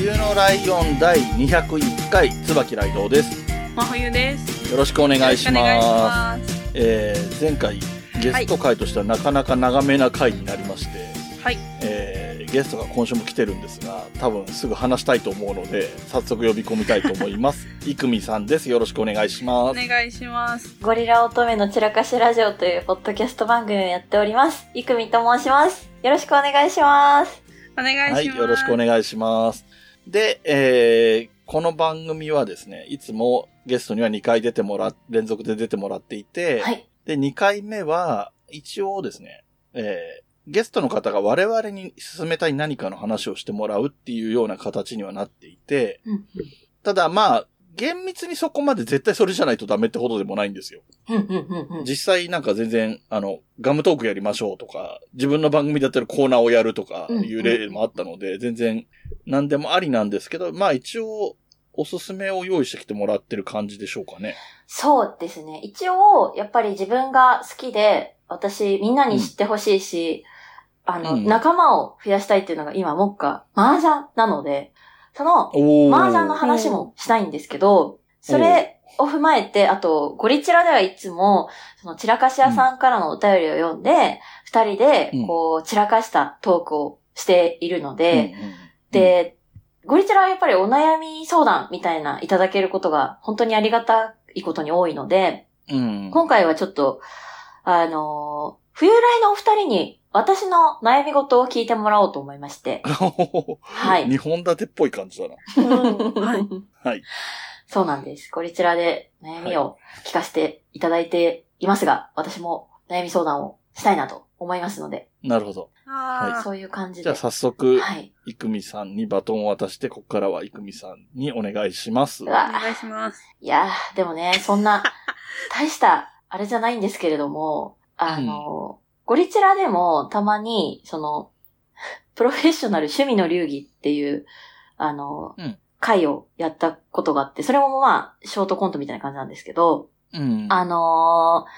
冬のライオン第201回、椿ライドウです。真冬です。よろしくお願いしよろくお願いします。ます。えー、前回、ゲスト回としてはなかなか長めな回になりまして、はい。えー、ゲストが今週も来てるんですが、多分すぐ話したいと思うので、早速呼び込みたいと思います。いくみさんです。よろしくお願いしまおす。願いします。ゴリラ乙女の散らかしラジオというポッドキャスト番組をやっております。いくみと申します。よろしくお願いします。お願いします。はい、よろしくお願いします。で、えー、この番組はですね、いつもゲストには2回出てもらっ、連続で出てもらっていて、はい。で、2回目は、一応ですね、えー、ゲストの方が我々に進めたい何かの話をしてもらうっていうような形にはなっていて、うんただまあ、厳密にそこまで絶対それじゃないとダメってほどでもないんですよ。うんうんうんうん。実際なんか全然、あの、ガムトークやりましょうとか、自分の番組だったらコーナーをやるとかいう例もあったので、全然何でもありなんですけど、まあ一応、おすすめを用意してきてもらってる感じでしょうかね。そうですね。一応、やっぱり自分が好きで、私、みんなに知ってほしいし、あの、うん仲間を増やしたいっていうのが今、目下、麻雀なので、その、麻雀の話もしたいんですけど、それを踏まえて、あと、ゴリチラではいつも、その散らかし屋さんからのお便りを読んで、二、人でうん、こう、散らかしたトークをしているので、で、ゴリチラはやっぱりお悩み相談みたいないただけることが本当にありがたいことに多いので、うん。今回はちょっと、あのー冬来のお二人に私の悩み事を聞いてもらおうと思いまして。はい。二本立てっぽい感じだな。はいはい。そうなんです。ゴリチラで悩みを聞かせていただいていますが、私も悩み相談をしたいなと思いますので、なるほど。あーそういう感じで。じゃあ早速、はい。いくみさんにバトンを渡して、ここからはいくみさんにお願いします。うわお願いします。いやー、でもね、そんな、大した、あれじゃないんですけれども、あの、ゴリチラでもたまに、その、プロフェッショナル趣味の流儀っていう、あの、うん回をやったことがあって、それもまあ、ショートコントみたいな感じなんですけど、うん。あのー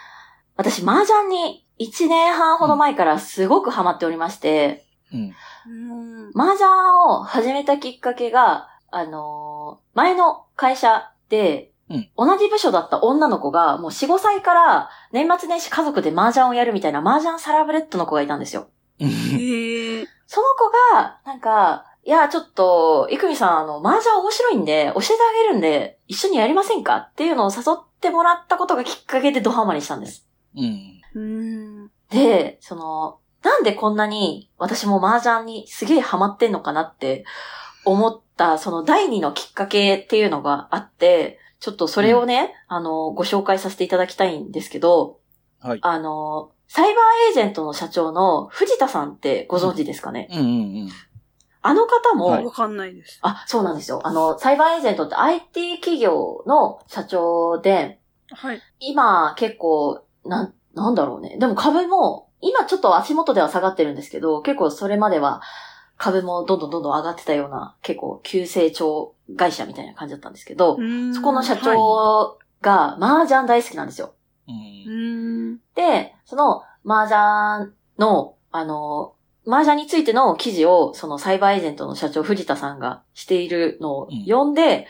私、麻雀に1年半ほど前からすごくハマっておりまして、うん。うん。麻雀を始めたきっかけが、あのー前の会社で、うん同じ部署だった女の子が、もう4、5歳から年末年始家族で麻雀をやるみたいな麻雀サラブレッドの子がいたんですよ。へえ。その子が、なんか、いや、ちょっと、いくみさん、あの、麻雀面白いんで、教えてあげるんで、一緒にやりませんかっていうのを誘ってもらったことがきっかけでドハマりしたんです。うん。うん。で、その、なんでこんなに私も麻雀にすげえハマってんのかなって思った、その第二のきっかけっていうのがあって、ちょっとそれをね、あの、ご紹介させていただきたいんですけど、はい。あの、サイバーエージェントの社長の藤田さんってご存知ですかね、うんうんうん。あの方も、はいわかんないです。あ、そうなんですよ。あの、サイバーエージェントって IT 企業の社長で、はい。今結構、なん、なんだろうね。でも株も、今ちょっと足元では下がってるんですけど、結構それまでは株もどんどんどんどん上がってたような、結構急成長会社みたいな感じだったんですけど、うんそこの社はい長が麻雀大好きなんですよ。う。うんん。で、その麻雀の、あの、麻雀についての記事を、そのサイバーエージェントの社長藤田さんがしているのを読んで、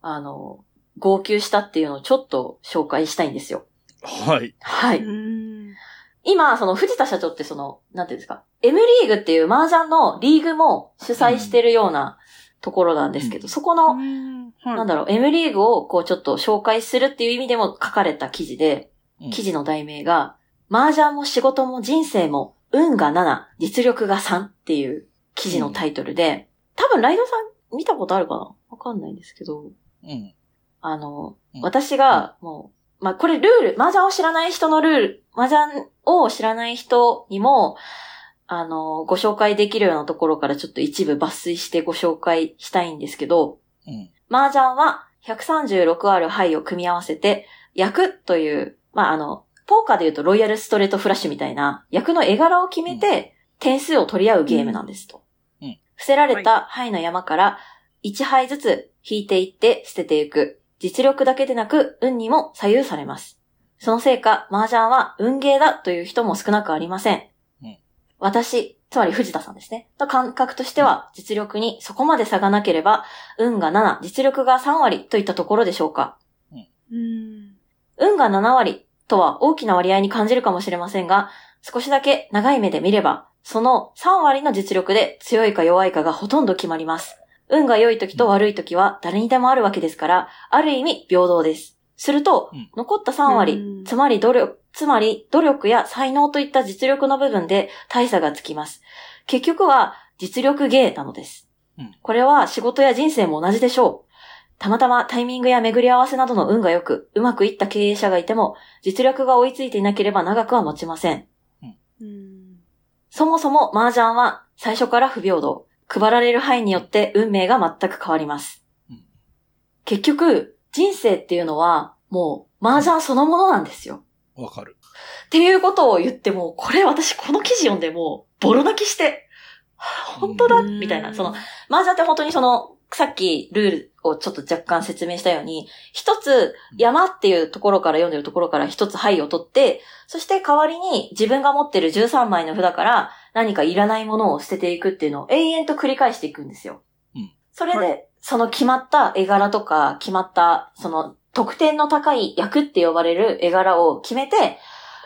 あの、号泣したっていうのをちょっと紹介したいんですよ。はい。はい。うん。今、その藤田社長ってその、なんていうんですか、M リーグっていう麻雀のリーグも主催してるようなところなんですけど、うん。そこの、うん。はい。なんだろう、M リーグをこうちょっと紹介するっていう意味でも書かれた記事で、うん。記事の題名が、麻雀も仕事も人生も運が7、実力が3っていう記事のタイトルで、多分ライドさん見たことあるかな？わかんないんですけど、うん。あの、うん。私がもう、まあ、これルール、麻雀を知らない人のルール、麻雀を知らない人にも、あの、ご紹介できるようなところからちょっと一部抜粋してご紹介したいんですけど、うん。麻雀は136ある牌を組み合わせて、役という、まあ、あの、ポーカーで言うとロイヤルストレートフラッシュみたいな、役の絵柄を決めて、点数を取り合うゲームなんですと。うん伏せられた牌の山から1牌ずつ引いていって捨てていく。実力だけでなく、運にも左右されます。そのせいか、麻雀は運ゲーだという人も少なくありません。うん私、つまり藤田さんですね。の感覚としては、実力にそこまで差がなければ、運が7、実力が3割といったところでしょうか。うん。運が7割とは大きな割合に感じるかもしれませんが、少しだけ長い目で見れば、その3割の実力で強いか弱いかがほとんど決まります。運が良い時と悪い時は誰にでもあるわけですから、ある意味平等です。するとうん、残った3割、うんつまり努力、つまり努力や才能といった実力の部分で大差がつきます。結局は実力芸なのです。うんこれは仕事や人生も同じでしょう。たまたまタイミングや巡り合わせなどの運が良く、うまくいった経営者がいても、実力が追いついていなければ長くは持ちません。うん。そもそも麻雀は最初から不平等。配られる範囲によって運命が全く変わりますうん。結局、人生っていうのは、もう麻雀そのものなんですよ。わかる。っていうことを言っても、これ私この記事読んでもうボロ泣きして、はあ本当だうんみたいな。その、麻雀って本当にその、さっきルールをちょっと若干説明したように、一つ山っていうところから読んでるところから一つ牌を取って、そして代わりに自分が持ってる13枚の札から何かいらないものを捨てていくっていうのを永遠と繰り返していくんですよ。うん。それで、はその決まった絵柄とか、決まった、その得点の高い役って呼ばれる絵柄を決めて、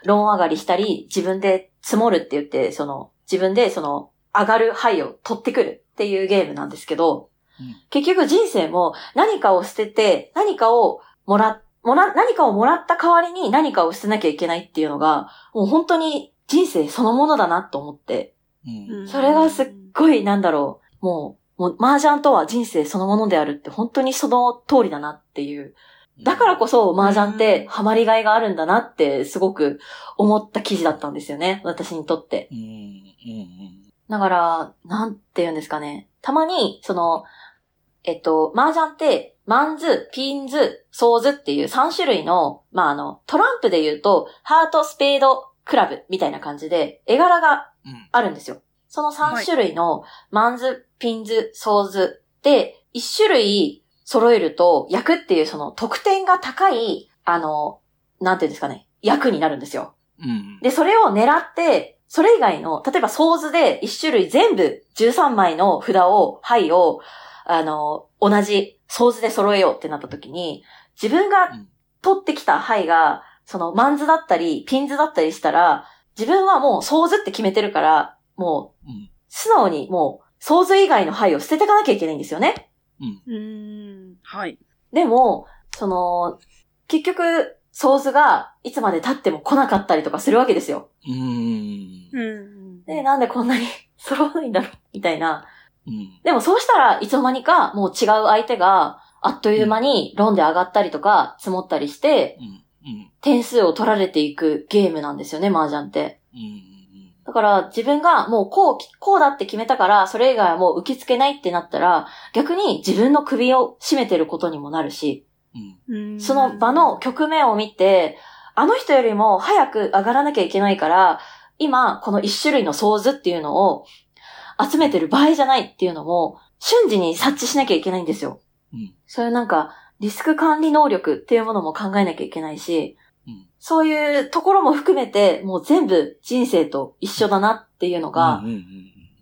ローン上がりしたり、自分で積もるって言って、その、自分でその、上がる牌を取ってくるっていうゲームなんですけど、うん。結局人生も何かを捨てて、何かをもら、もら、何かをもらった代わりに何かを捨てなきゃいけないっていうのが、もう本当に人生そのものだなと思って、うん。それがすっごいなんだろう、もう、もう麻雀とは人生そのものであるって本当にその通りだなっていう。だからこそ麻雀ってハマりがいがあるんだなってすごく思った記事だったんですよね。私にとって。だから、なんて言うんですかね。たまに、その、えっと、麻雀って、マンズ、ピンズ、ソーズっていう3種類の、まあ、あの、トランプで言うと、ハート、スペード、クラブみたいな感じで、絵柄がうん。あるんですよ。その3種類の、マンズ、ピンズ、ソーズで、1種類揃えると、役っていうその得点が高い、あの、なんていうんですかね、役になるんですよ。うん。で、それを狙って、それ以外の、例えば、ソーズで1種類全部13枚の札を、牌を、あの、同じソーズで揃えようってなった時に、自分がうん取ってきた牌が、その、マンズだったり、ピンズだったりしたら、自分はもうソーズって決めてるから、もう、うん。素直にもう、ソーズ以外の牌を捨てていかなきゃいけないんですよね。うん。うん。はい。でも、その、結局、ソーズがいつまで経っても来なかったりとかするわけですよ。うん。うん。で、なんでこんなに 揃わないんだろうみたいな。うん。でもそうしたらいつの間にかもう違う相手があっという間にロンで上がったりとか積もったりしてうん。うん。点数を取られていくゲームなんですよね、麻雀って。うん。だから自分がもうこう、こうだって決めたからそれ以外はもう受け付けないってなったら逆に自分の首を絞めてることにもなるし、その場の局面を見て、あの人よりも早く上がらなきゃいけないから、今この一種類のソーズっていうのを集めてる場合じゃないっていうのも瞬時に察知しなきゃいけないんですよ。うん。そういうなんか、リスク管理能力っていうものも考えなきゃいけないし、うんそういうところも含めて、もう全部人生と一緒だなっていうのが。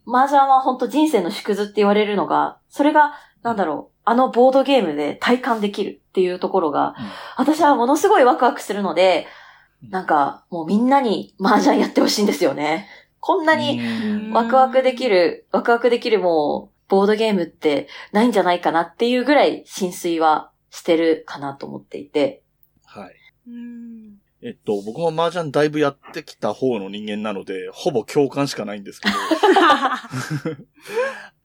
麻雀は本当人生の縮図って言われるのが、それが、なんだろう、あのボードゲームで体感できるっていうところが、私はものすごいワクワクするので、なんか、もうみんなに麻雀やってほしいんですよね。こんなにうんワクワクできる、ワクワクできるもう、ボードゲームってないんじゃないかなっていうぐらい浸水はしてるかなと思っていて。はい。うん。えっと、僕も麻雀だいぶやってきた方の人間なので、ほぼ共感しかないんですけど、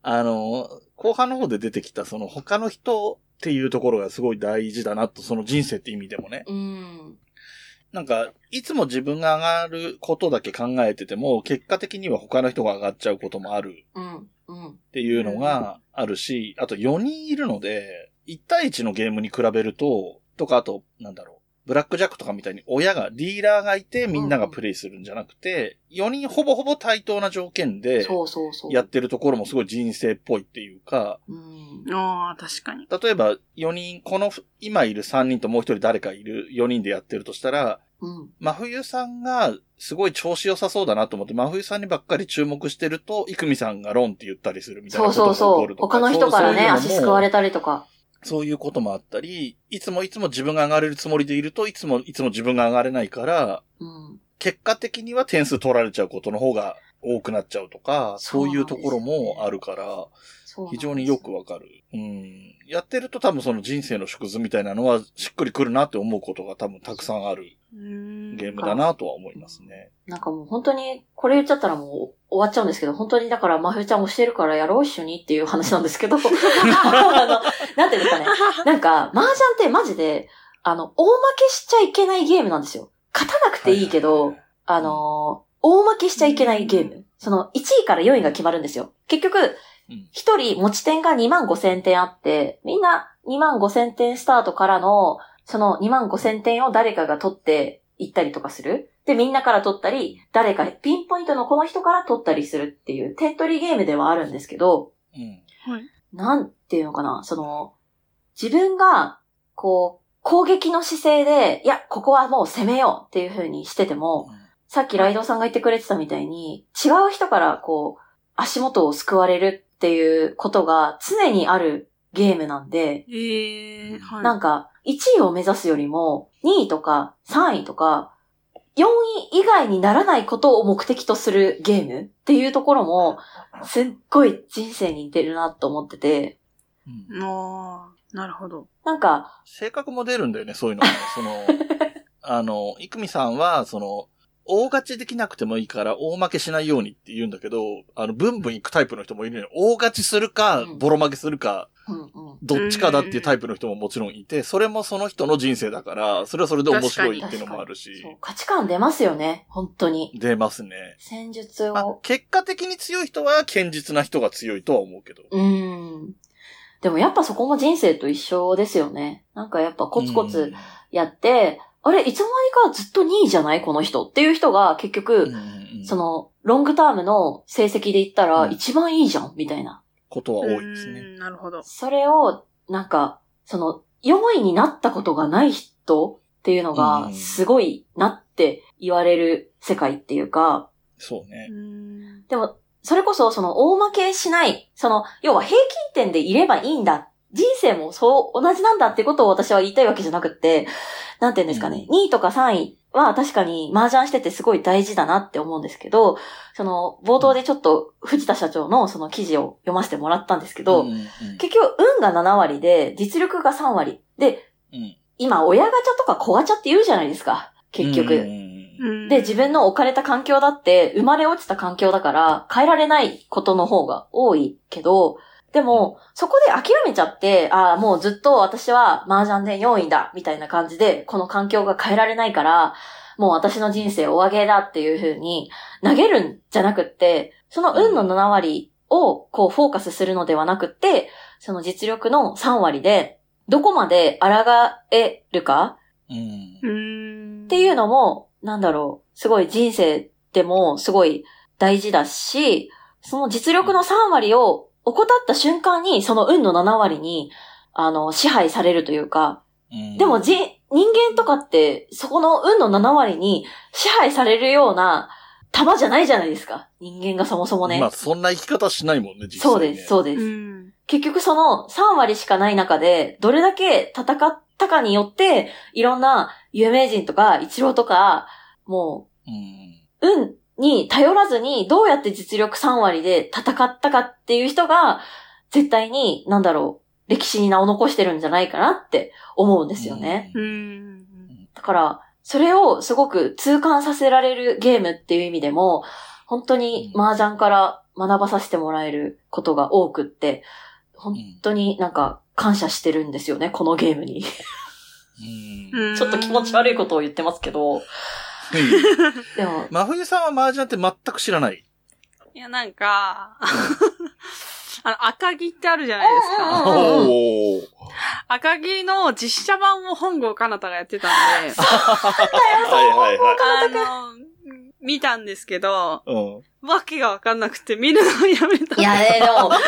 あの、後半の方で出てきた、その他の人っていうところがすごい大事だなと、その人生って意味でもね。うん。なんか、いつも自分が上がることだけ考えてても、結果的には他の人が上がっちゃうこともあるうん。うん。っていうのがあるし、あと4人いるので、1対1のゲームに比べると、とかあと、なんだろう。ブラックジャックとかみたいに親が、ディーラーがいてみんながプレイするんじゃなくて、4人ほぼほぼ対等な条件でそうそうそう。やってるところもすごい人生っぽいっていうか、うん。ああ、確かに。例えば4人、この今いる3人ともう1人誰かいる4人でやってるとしたら、うん。真冬さんがすごい調子良さそうだなと思って、真冬さんにばっかり注目してると、イクミさんがロンって言ったりするみたいなそうことが起こそうそう。るとか。他の人からね、そう足すくわれたりとか。そういうこともあったり、いつもいつも自分が上がれるつもりでいると、いつもいつも自分が上がれないから、うん。結果的には点数取られちゃうことの方が多くなっちゃうとか、そういうところもあるから、そうなんです非常によくわかる。うん。やってると多分その人生の縮図みたいなのはしっくりくるなって思うことが多分たくさんあるうゲームだなとは思いますね。なんかもう本当に、これ言っちゃったらもう終わっちゃうんですけど、本当にだから、まふちゃん教えるからやろう一緒にっていう話なんですけど、あの、なんていうんですかね。なんか、麻雀ってマジで、あの、大負けしちゃいけないゲームなんですよ。勝たなくていいけど、はいはいはいあのー大負けしちゃいけないゲーム。その、1位から4位が決まるんですよ。結局うん、一人持ち点が2万5千点あって、みんな2万5千点スタートからの、その2万5千点を誰かが取っていったりとかする。で、みんなから取ったり、誰かピンポイントのこの人から取ったりするっていう点取りゲームではあるんですけど、うん。なんていうのかな、その、自分が、こう、攻撃の姿勢で、いや、ここはもう攻めようっていう風にしてても、さっきライドウさんが言ってくれてたみたいに、違う人からこう、足元を救われるっていうことが常にあるゲームなんで、ええはい。なんか、1位を目指すよりも、2位とか3位とか、4位以外にならないことを目的とするゲームっていうところも、すっごい人生に似てるなと思ってて、うんああ、なるほど。なんか、性格も出るんだよね、そういうの。その、あの、イクミさんは、その、大勝ちできなくてもいいから大負けしないようにって言うんだけど、あの、ブンブン行くタイプの人もいるのよ。大勝ちするかう、んボロ負けするか。どっちかだっていうタイプの人ももちろんいて、それもその人の人生だから、それはそれで面白いっていうのもあるし価値観出ますよね、本当に。出ますね。戦術まあを。結果的に強い人は堅実な人が強いとは思うけど。うーん。でもやっぱそこも人生と一緒ですよね。なんかやっぱコツコツやって、あれ、いつの間にかずっと2位じゃない？この人っていう人が結局、その、ロングタームの成績で言ったらうん一番いいじゃん、みたいな。ことは多いですね。なるほど。それを、なんか、その、4位になったことがない人っていうのうが、んすごいなって言われる世界っていうか、そうねでも、それこそ、その、大負けしない、その、要は平均点でいればいいんだ。人生もそう、同じなんだってことを私は言いたいわけじゃなくって、なんて言うんですかね、う2位とか3位は確かに麻雀しててすごい大事だなって思うんですけど、その、冒頭でちょっと藤田社長のその記事を読ませてもらったんですけど、うんうん結局、運が7割で、実力が3割。で、うん今、親ガチャとか子ガチャって言うじゃないですか。結局。うんうんうんで、自分の置かれた環境だって、生まれ落ちた環境だから、変えられないことの方が多いけど、でも、そこで諦めちゃって、ああ、もうずっと私は麻雀で4位だ、みたいな感じで、この環境が変えられないから、もう私の人生お上げだっていう風に投げるんじゃなくって、その運の7割をこうフォーカスするのではなくって、その実力の3割で、どこまで抗えるかうん。っていうのも、なんだろう、すごい人生でもすごい大事だし、その実力の3割を怠った瞬間に、その運の7割に、あの、支配されるというか、うんでもじ、人間とかって、そこの運の7割に支配されるような玉じゃないじゃないですか。人間がそもそもね。まあ、そんな生き方しないもんね、実際、ね。そうです、そうです。うん。結局その3割しかない中で、どれだけ戦ったかによって、いろんな有名人とか、一郎とか、もうん。う、運に頼らずに、どうやって実力3割で戦ったかっていう人が、絶対に、なんだろう、歴史に名を残してるんじゃないかなって思うんですよね。うーん。だから、それをすごく痛感させられるゲームっていう意味でも、本当に麻雀から学ばさせてもらえることが多くって、本当になんか感謝してるんですよね、このゲームに。うん。ちょっと気持ち悪いことを言ってますけど、でも、真冬さんは麻雀って全く知らない。いや、なんか、あの、赤木ってあるじゃないですうんか。うんおー。赤木の実写版を本郷かなたがやってたんで、はいはいはい。あの、見たんですけど、うん。わけがわかんなくて見るのをやめた。いやね、でも、赤木はね、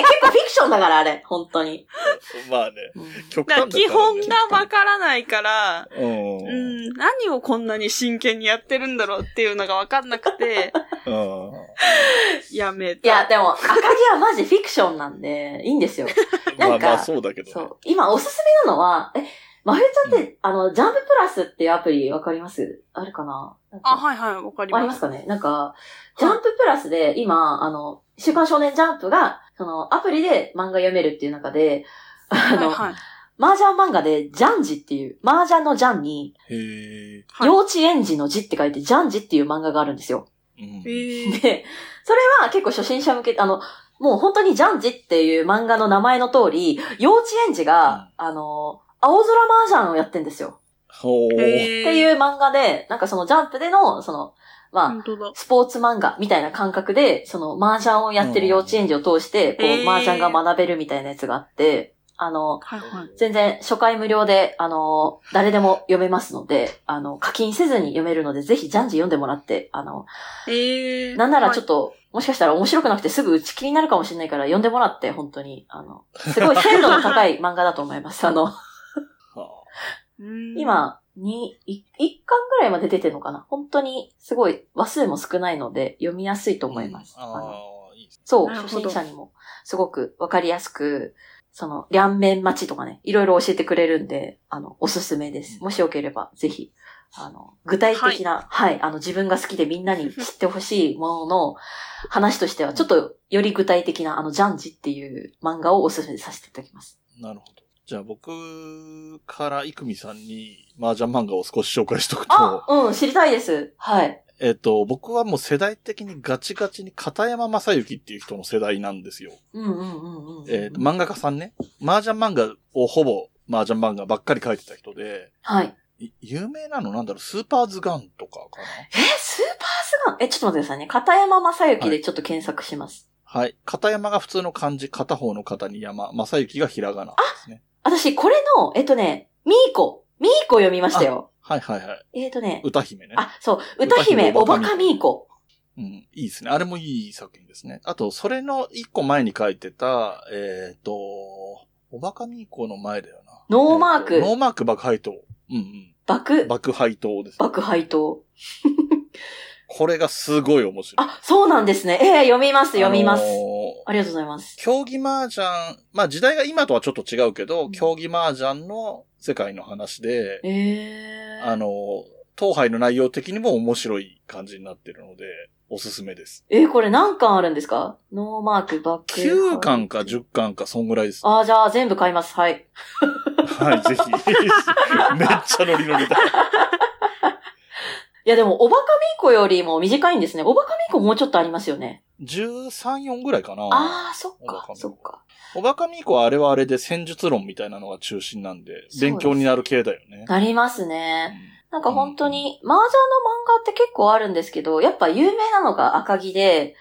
結構フィクションだから、あれ、本当に。まあね。極だから基端だからね本がわからないから、うん。うん、何をこんなに真剣にやってるんだろうっていうのがわかんなくて、うん。やめた。いや、でも、赤木はマジフィクションなんで、いいんですよ。なんかまあまあそうだけどね。そう。今、おすすめなのは、え、まふちゃんって、あの、ジャンププラスっていうアプリわかります？あるかな？あ、はいはい、わかります。ありますかね？なんか、ジャンププラスで今、あの、週刊少年ジャンプが、その、アプリで漫画読めるっていう中で、あの、はいはい。麻雀漫画で、ジャンジっていう、麻雀のジャンに、幼稚園児の字って書いて、ジャンジっていう漫画があるんですよ。で、それは結構初心者向け、あの、もう本当にジャンジっていう漫画の名前の通り、幼稚園児が、あの、青空麻雀をやってんですよ。ほー。えー、っていう漫画で、なんかそのジャンプでの、その、まあ。スポーツ漫画みたいな感覚で、その麻雀をやってる幼稚園児を通して、こう、麻雀が学べるみたいなやつがあって、あの、はいはい。全然初回無料で、あの、誰でも読めますので、あの、課金せずに読めるので、ぜひジャンジ読んでもらって、あの、えー、なんならちょっと、と、もしかしたら面白くなくてすぐ打ち切りになるかもしれないから読んでもらって、本当に、あの、すごい鮮度の高い漫画だと思います。あの、今、に、い一巻ぐらいまで出てるのかな？本当に、すごい話数も少ないので、読みやすいとあ思います。ああのあ、いいですそう、初心者にも、すごくわかりやすく、その、両面待ちとかね、いろいろ教えてくれるんで、あの、おすすめです。もしよければ、ぜひ、あの、具体的な、はい、あの、自分が好きでみんなに 知ってほしいものの話としては、ちょっと、より具体的な、あの、ジャンジっていう漫画をおすすめさせていただきます。なるほど。じゃあ僕からイクミさんに麻雀漫画を少し紹介しとくとあ、、うん、知りたいです。はい。えっと、僕はもう世代的にガチガチに片山正幸っていう人の世代なんですよ。うんうんうんうん。えっと、漫画家さんね。麻雀漫画をほぼ麻雀漫画ばっかり描いてた人で、はい。い有名なのなんだろう、スーパーズガンとかかな？え、スーパースガン？え、ちょっと待ってくださいね。片山正幸でちょっと検索します。はい。片山が普通の漢字、片方の片に山、正幸がひらがなですね。私、これの、えっとね、ミーコ。ミーコ読みましたよ。はいはいはい。えっとね、歌姫ね。あ、そう、歌姫、おバカミーコ。うん、いいですね。あれもいい作品ですね。あと、それの一個前に書いてた、えっ、と、おバカミーコの前だよな。ノーマークノーマーク爆牌党。うん爆うん。、爆？牌党です。爆牌党。これがすごい面白い。あ、そうなんですね。ええ読みます、読みます。あのーありがとうございます。競技麻雀、まあ時代が今とはちょっと違うけど、うん競技麻雀の世界の話で、ええあの、東杯の内容的にも面白い感じになってるので、おすすめです。えーこれ何巻あるんですか？ノーマーク、バック。9巻か10巻か、そんぐらいです。あーじゃあ全部買います。はい。はい、ぜひ。めっちゃノリノリだ。いやでも、おバカミーコよりも短いんですね。おバカミーコもうちょっとありますよね。13、4ぐらいかな。ああ、そっか、そっか。おバカミーコはあれはあれで戦術論みたいなのが中心なんで、勉強になる系だよね。なりますね。なんか本当に、麻雀の漫画って結構あるんですけど、やっぱ有名なのが赤木で、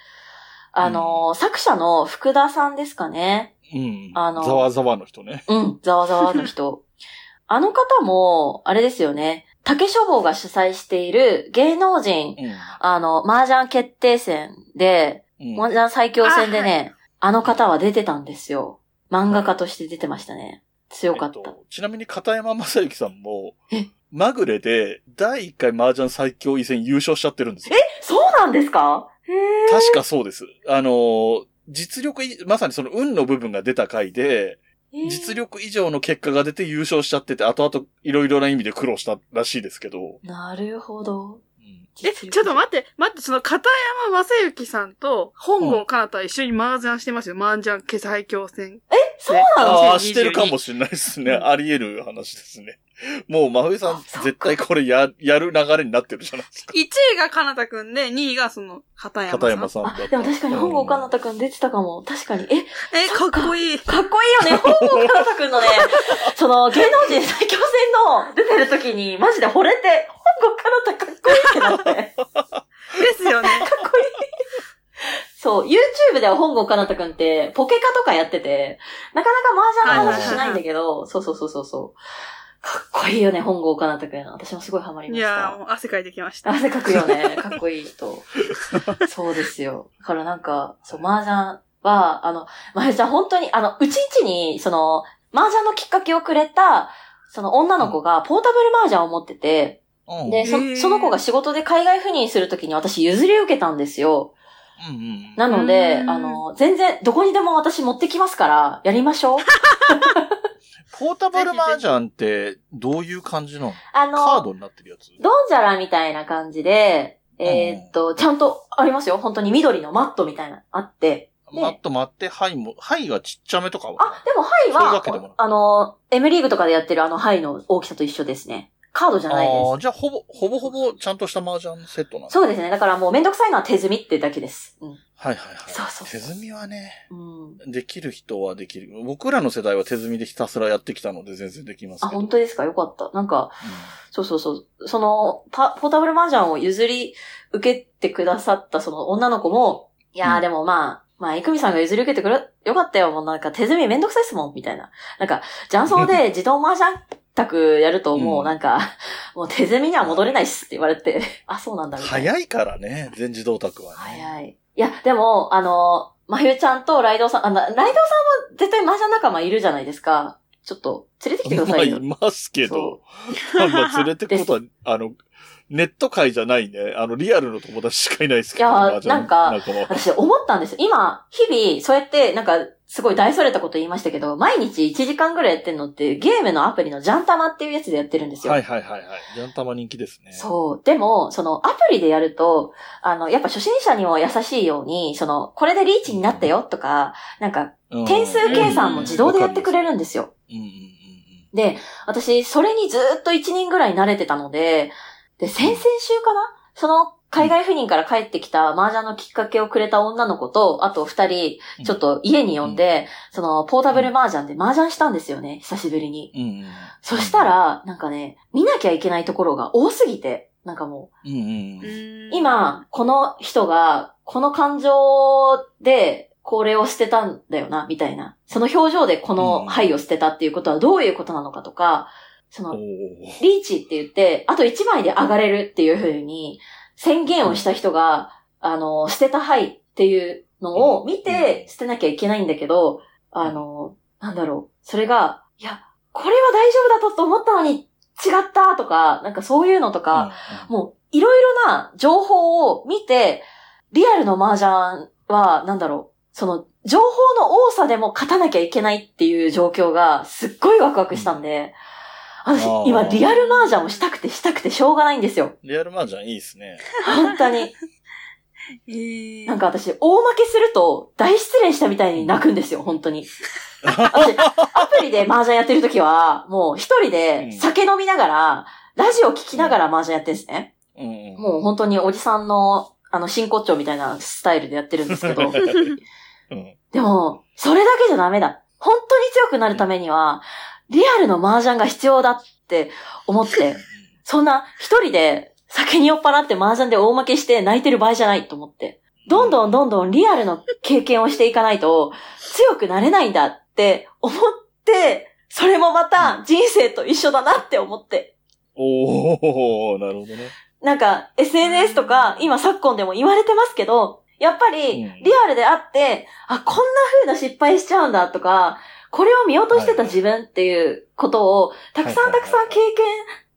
あのー作者の福田さんですかね。うん。あのざわざわの人ね。うん、ざわざわの人。あの方も、あれですよね。竹書房が主催している芸能人、あの、麻雀決定戦で、うん。麻雀最強戦でね、ああの方は出てたんですよ。漫画家として出てましたね。強かった。えっとちなみに片山正幸さんもえ、まぐれで第1回麻雀最強位戦優勝しちゃってるんですよ。そうなんですか？確かそうです。あのー実力い、まさにその運の部分が出た回で、実力以上の結果が出て優勝しちゃってて、後々いろいろな意味で苦労したらしいですけど。なるほど。うんえ、ちょっと待って、待って、その片山正幸さんと本郷かなた一緒に麻雀してますよ。麻雀決最強戦。そうなんああ、2022してるかもしれないですね。うんあり得る話ですね。もう、真冬さん、絶対これや、やる流れになってるじゃないですか。1位がかなたくんで、2位がその、片山さん。片山さんでも確かに本郷かなたくん出てたかも。確かに。え、え、かっこいい。かっこいいよね。本郷かなたくんのね、その芸能人最強戦の出てる時に、マジで惚れて、本郷かなたかっこいいってなって。かっですよね。こいい。そう、YouTube では本郷かなたくんって、ポケカとかやってて、なかなか麻雀の話しないんだけど、そうそうそうそうそう。かっこいいよね、本郷かなたくん。私もすごいハマりました。いやー、もう汗かいてきました。汗かくよね。かっこいい人。そうですよ。だからなんか、そう、麻雀は、あの、まゆちゃん本当に、あの、うちんちに、その、麻雀のきっかけをくれた、その女の子がポータブル麻雀を持ってて、うん。で、そその子が仕事で海外赴任するときに私譲り受けたんですよ。うんうん。なのでう、んあの、全然、どこにでも私持ってきますから、やりましょう。ポータブル麻雀って、どういう感じなの？あの、カードになってるやつドンジャラみたいな感じで、えーっと、ちゃんとありますよ。本当に緑のマットみたいな、あって。でマット待って、ハイも、ハイがちっちゃめとかは？あ、でもハイは、あの、M リーグとかでやってるあのハイの大きさと一緒ですね。カードじゃないです。ああ、じゃあ、ほぼ、ほぼほぼ、ちゃんとした麻雀セットなんだ。そうですね。だからもうめんどくさいのは手積みってだけです。うん。はいはいはい。そうそう手積みはね、うん。できる人はできる。僕らの世代は手積みでひたすらやってきたので全然できますあ、けど。本当ですか？よかった。なんか、そうそうそう。その、パ、ポータブル麻雀を譲り受けてくださったその女の子も、いやーうんでもまあ、まあ、いくみさんが譲り受けてくれ、よかったよ。もうなんか手積みめんどくさいっすもん、みたいな。なんか、雀荘で 自動麻雀卓やるともううんなんか、もう手積みには戻れないっすって言われて、あ、そうなんだ、みたいな。早いからね、全自動卓はね。早い。いや、でも、あの、まゆちゃんとライドウさん、あの、ライドウさんも絶対麻雀仲間いるじゃないですか。ちょっと、連れてきてくだまあ、さいよい。ますけどそ。まあ、連れてくことは、あの、ネット界じゃないね。あの、リアルの友達しかいないですけど。いやなんか私思ったんですよ。今、日々、そうやって、なんか、すごい大それたこと言いましたけど、毎日1時間ぐらいやってんのって、ゲームのアプリのジャンタマっていうやつでやってるんですよ。はいはいはいはい。ジャンタマ人気ですね。そう。でも、そのアプリでやると、あの、やっぱ初心者にも優しいように、その、これでリーチになったよとか、なんか、うん点数計算も自動でやってくれるんですよ。うんうんうんで、私、それにずーっと1年ぐらい慣れてたので、で、先々週かな？その、海外赴任から帰ってきた麻雀のきっかけをくれた女の子と、あと二人、ちょっと家に呼んで、その、ポータブル麻雀で麻雀したんですよね、久しぶりに。うん。うんうん。そしたら、なんかね、見なきゃいけないところが多すぎて、なんかもうんうんううん。んう、、今、この人が、この感情で、これを捨てたんだよな、みたいな。その表情でこの牌を捨てたっていうことはどういうことなのかとか、そのリーチって言って、あと1枚で上がれるっていう風に宣言をした人が、あの、捨てた牌っていうのを見て捨てなきゃいけないんだけど、あの、なんだろう。それが、いや、これは大丈夫だったと思ったのに違ったとか、なんかそういうのとか、もういろいろな情報を見て、リアルの麻雀は、なんだろう。その、情報の多さでも勝たなきゃいけないっていう状況がすっごいワクワクしたんで、私あー、今リアル麻雀をしたくてしたくてしょうがないんですよ。リアル麻雀いいですね。本当に。えーなんか私、大負けすると大失恋したみたいに泣くんですよ、本当に。私、アプリで麻雀やってる時は、もう一人で酒飲みながら、ラジオ聞きながら麻雀やってるんですね。うんうん。もう本当におじさんの、あの、真骨頂みたいなスタイルでやってるんですけど。うん。でも、それだけじゃダメだ。本当に強くなるためには、リアルの麻雀が必要だって思って、そんな一人で酒に酔っ払って麻雀で大負けして泣いてる場合じゃないと思って。どんどんどんどんリアルの経験をしていかないと強くなれないんだって思って、それもまた人生と一緒だなって思って。おー、なるほどね。なんか SNS とか今昨今でも言われてますけど、やっぱりうん。リアルであって、あ、こんな風な失敗しちゃうんだとか、これを見落としてた自分っていうことをたくさんたくさん経験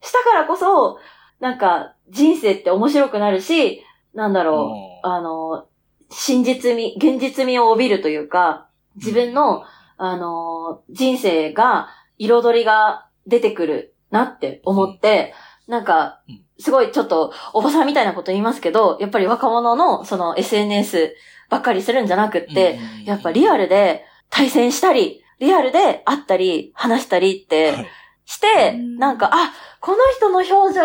したからこそ、なんか人生って面白くなるし、なんだろう、うん。あの、真実味、現実味を帯びるというか、自分の、あの、人生が、彩りが出てくるなって思って、なんかうん、すごいちょっと、おばさんみたいなこと言いますけど、やっぱり若者の、その SNS ばっかりするんじゃなくって、うんやっぱリアルで対戦したり、リアルで会ったり、話したりって、はいして、うんなんか、あ、この人の表情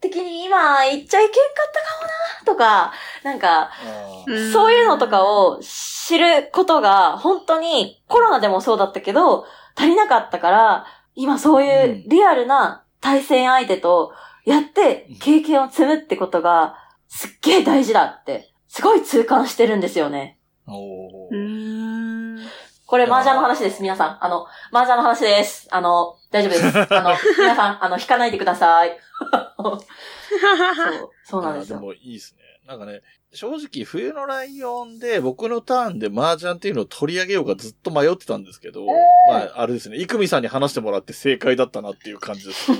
的に今言っちゃいけんかったかもな、とか、なんか、そういうのとかを知ることが、本当にコロナでもそうだったけど、足りなかったから、今そういうリアルな対戦相手とやって経験を積むってことが、すっげえ大事だって、すごい痛感してるんですよね。おー。これ麻雀の話です、皆さん。あの、麻雀の話です。あの、大丈夫です。あの、皆さん、あの、引かないでください。そう、そうなんですよ。でもいいですね。なんかね、正直冬のライオンで僕のターンで麻雀っていうのを取り上げようかずっと迷ってたんですけど、まあ、あれですね、イクミさんに話してもらって正解だったなっていう感じです。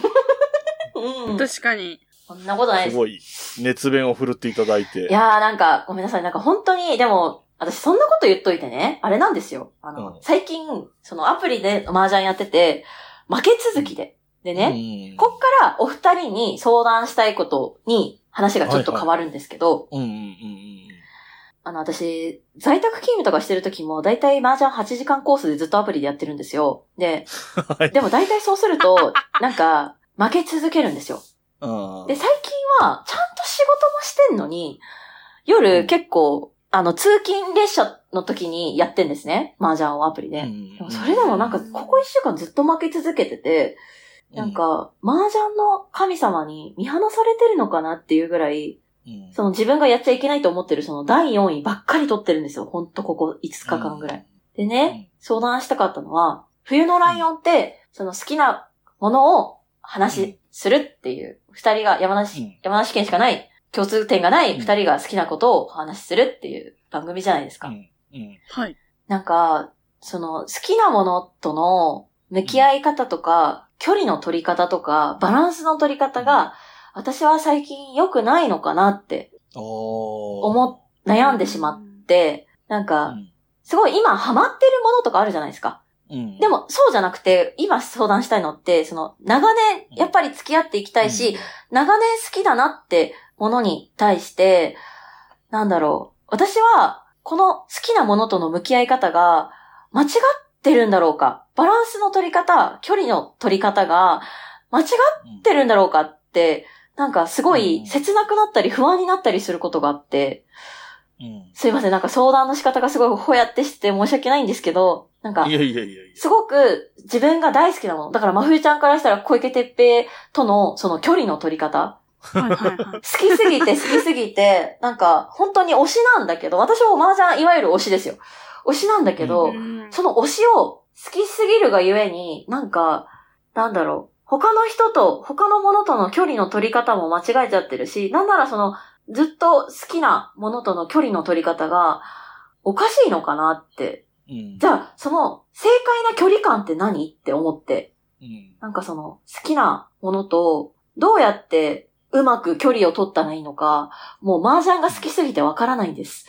うん。確かに。そんなことないですす。ごい熱弁を振るっていただいて。いやーなんか、ごめんなさい。なんか本当に、でも、私そんなこと言っといてね、あれなんですよ。あの、うん最近、そのアプリで麻雀やってて、負け続きで。でね、ねこっからお二人に相談したいことに話がちょっと変わるんですけど、うんうんうんうん。あの、私、在宅勤務とかしてる時も、だいたい麻雀8時間コースでずっとアプリでやってるんですよ。で、はいでもだいたいそうすると、なんか、負け続けるんですよ。あで、最近は、ちゃんと仕事もしてんのに、夜結構、あの、通勤列車の時にやってんですね。麻雀をアプリで。でもそれでもなんか、ここ一週間ずっと負け続けてて、なん、か、麻雀の神様に見放されてるのかなっていうぐらい、うんその自分がやっちゃいけないと思ってるその第4位ばっかり取ってるんですよ。ほんとここ5日間ぐらい。。でね、相談したかったのは、冬のライオンって、その好きなものを話するっていう、二人が山梨、うん。山梨県しかない、共通点がない二人が好きなことをお話しするっていう番組じゃないですか。うん。うん。はい。なんか、その好きなものとの向き合い方とか、距離の取り方とか、バランスの取り方が、私は最近良くないのかなって思悩んでしまって、なんか、すごい今ハマってるものとかあるじゃないですか。うん。で、も、そうじゃなくて、今相談したいのって、その、長年、やっぱり付き合っていきたいし、長年好きだなってものに対して、なんだろう。私は、この好きなものとの向き合い方が、間違ってるんだろうか。バランスの取り方、距離の取り方が、間違ってるんだろうかって、なんかすごい切なくなったり不安になったりすることがあって、うん。すいません、なんか相談の仕方がすごいほやってして申し訳ないんですけど、なんかい、やいやいや。すごく自分が大好きなもの。だから、真冬ちゃんからしたら小池徹平とのその距離の取り方。はいはいはい。好きすぎて好きすぎて、なんか本当に推しなんだけど、私も麻雀いわゆる推しですよ。推しなんだけど、うんその推しを好きすぎるがゆえに、なんか、なんだろう。他の人と、他のものとの距離の取り方も間違えちゃってるし、なんならその、ずっと好きなものとの距離の取り方が、おかしいのかなって。うんじゃあ、その、正解な距離感って何って思って。うんなんかその、好きなものと、どうやってうまく距離を取ったらいいのか、もう麻雀が好きすぎてわからないんです。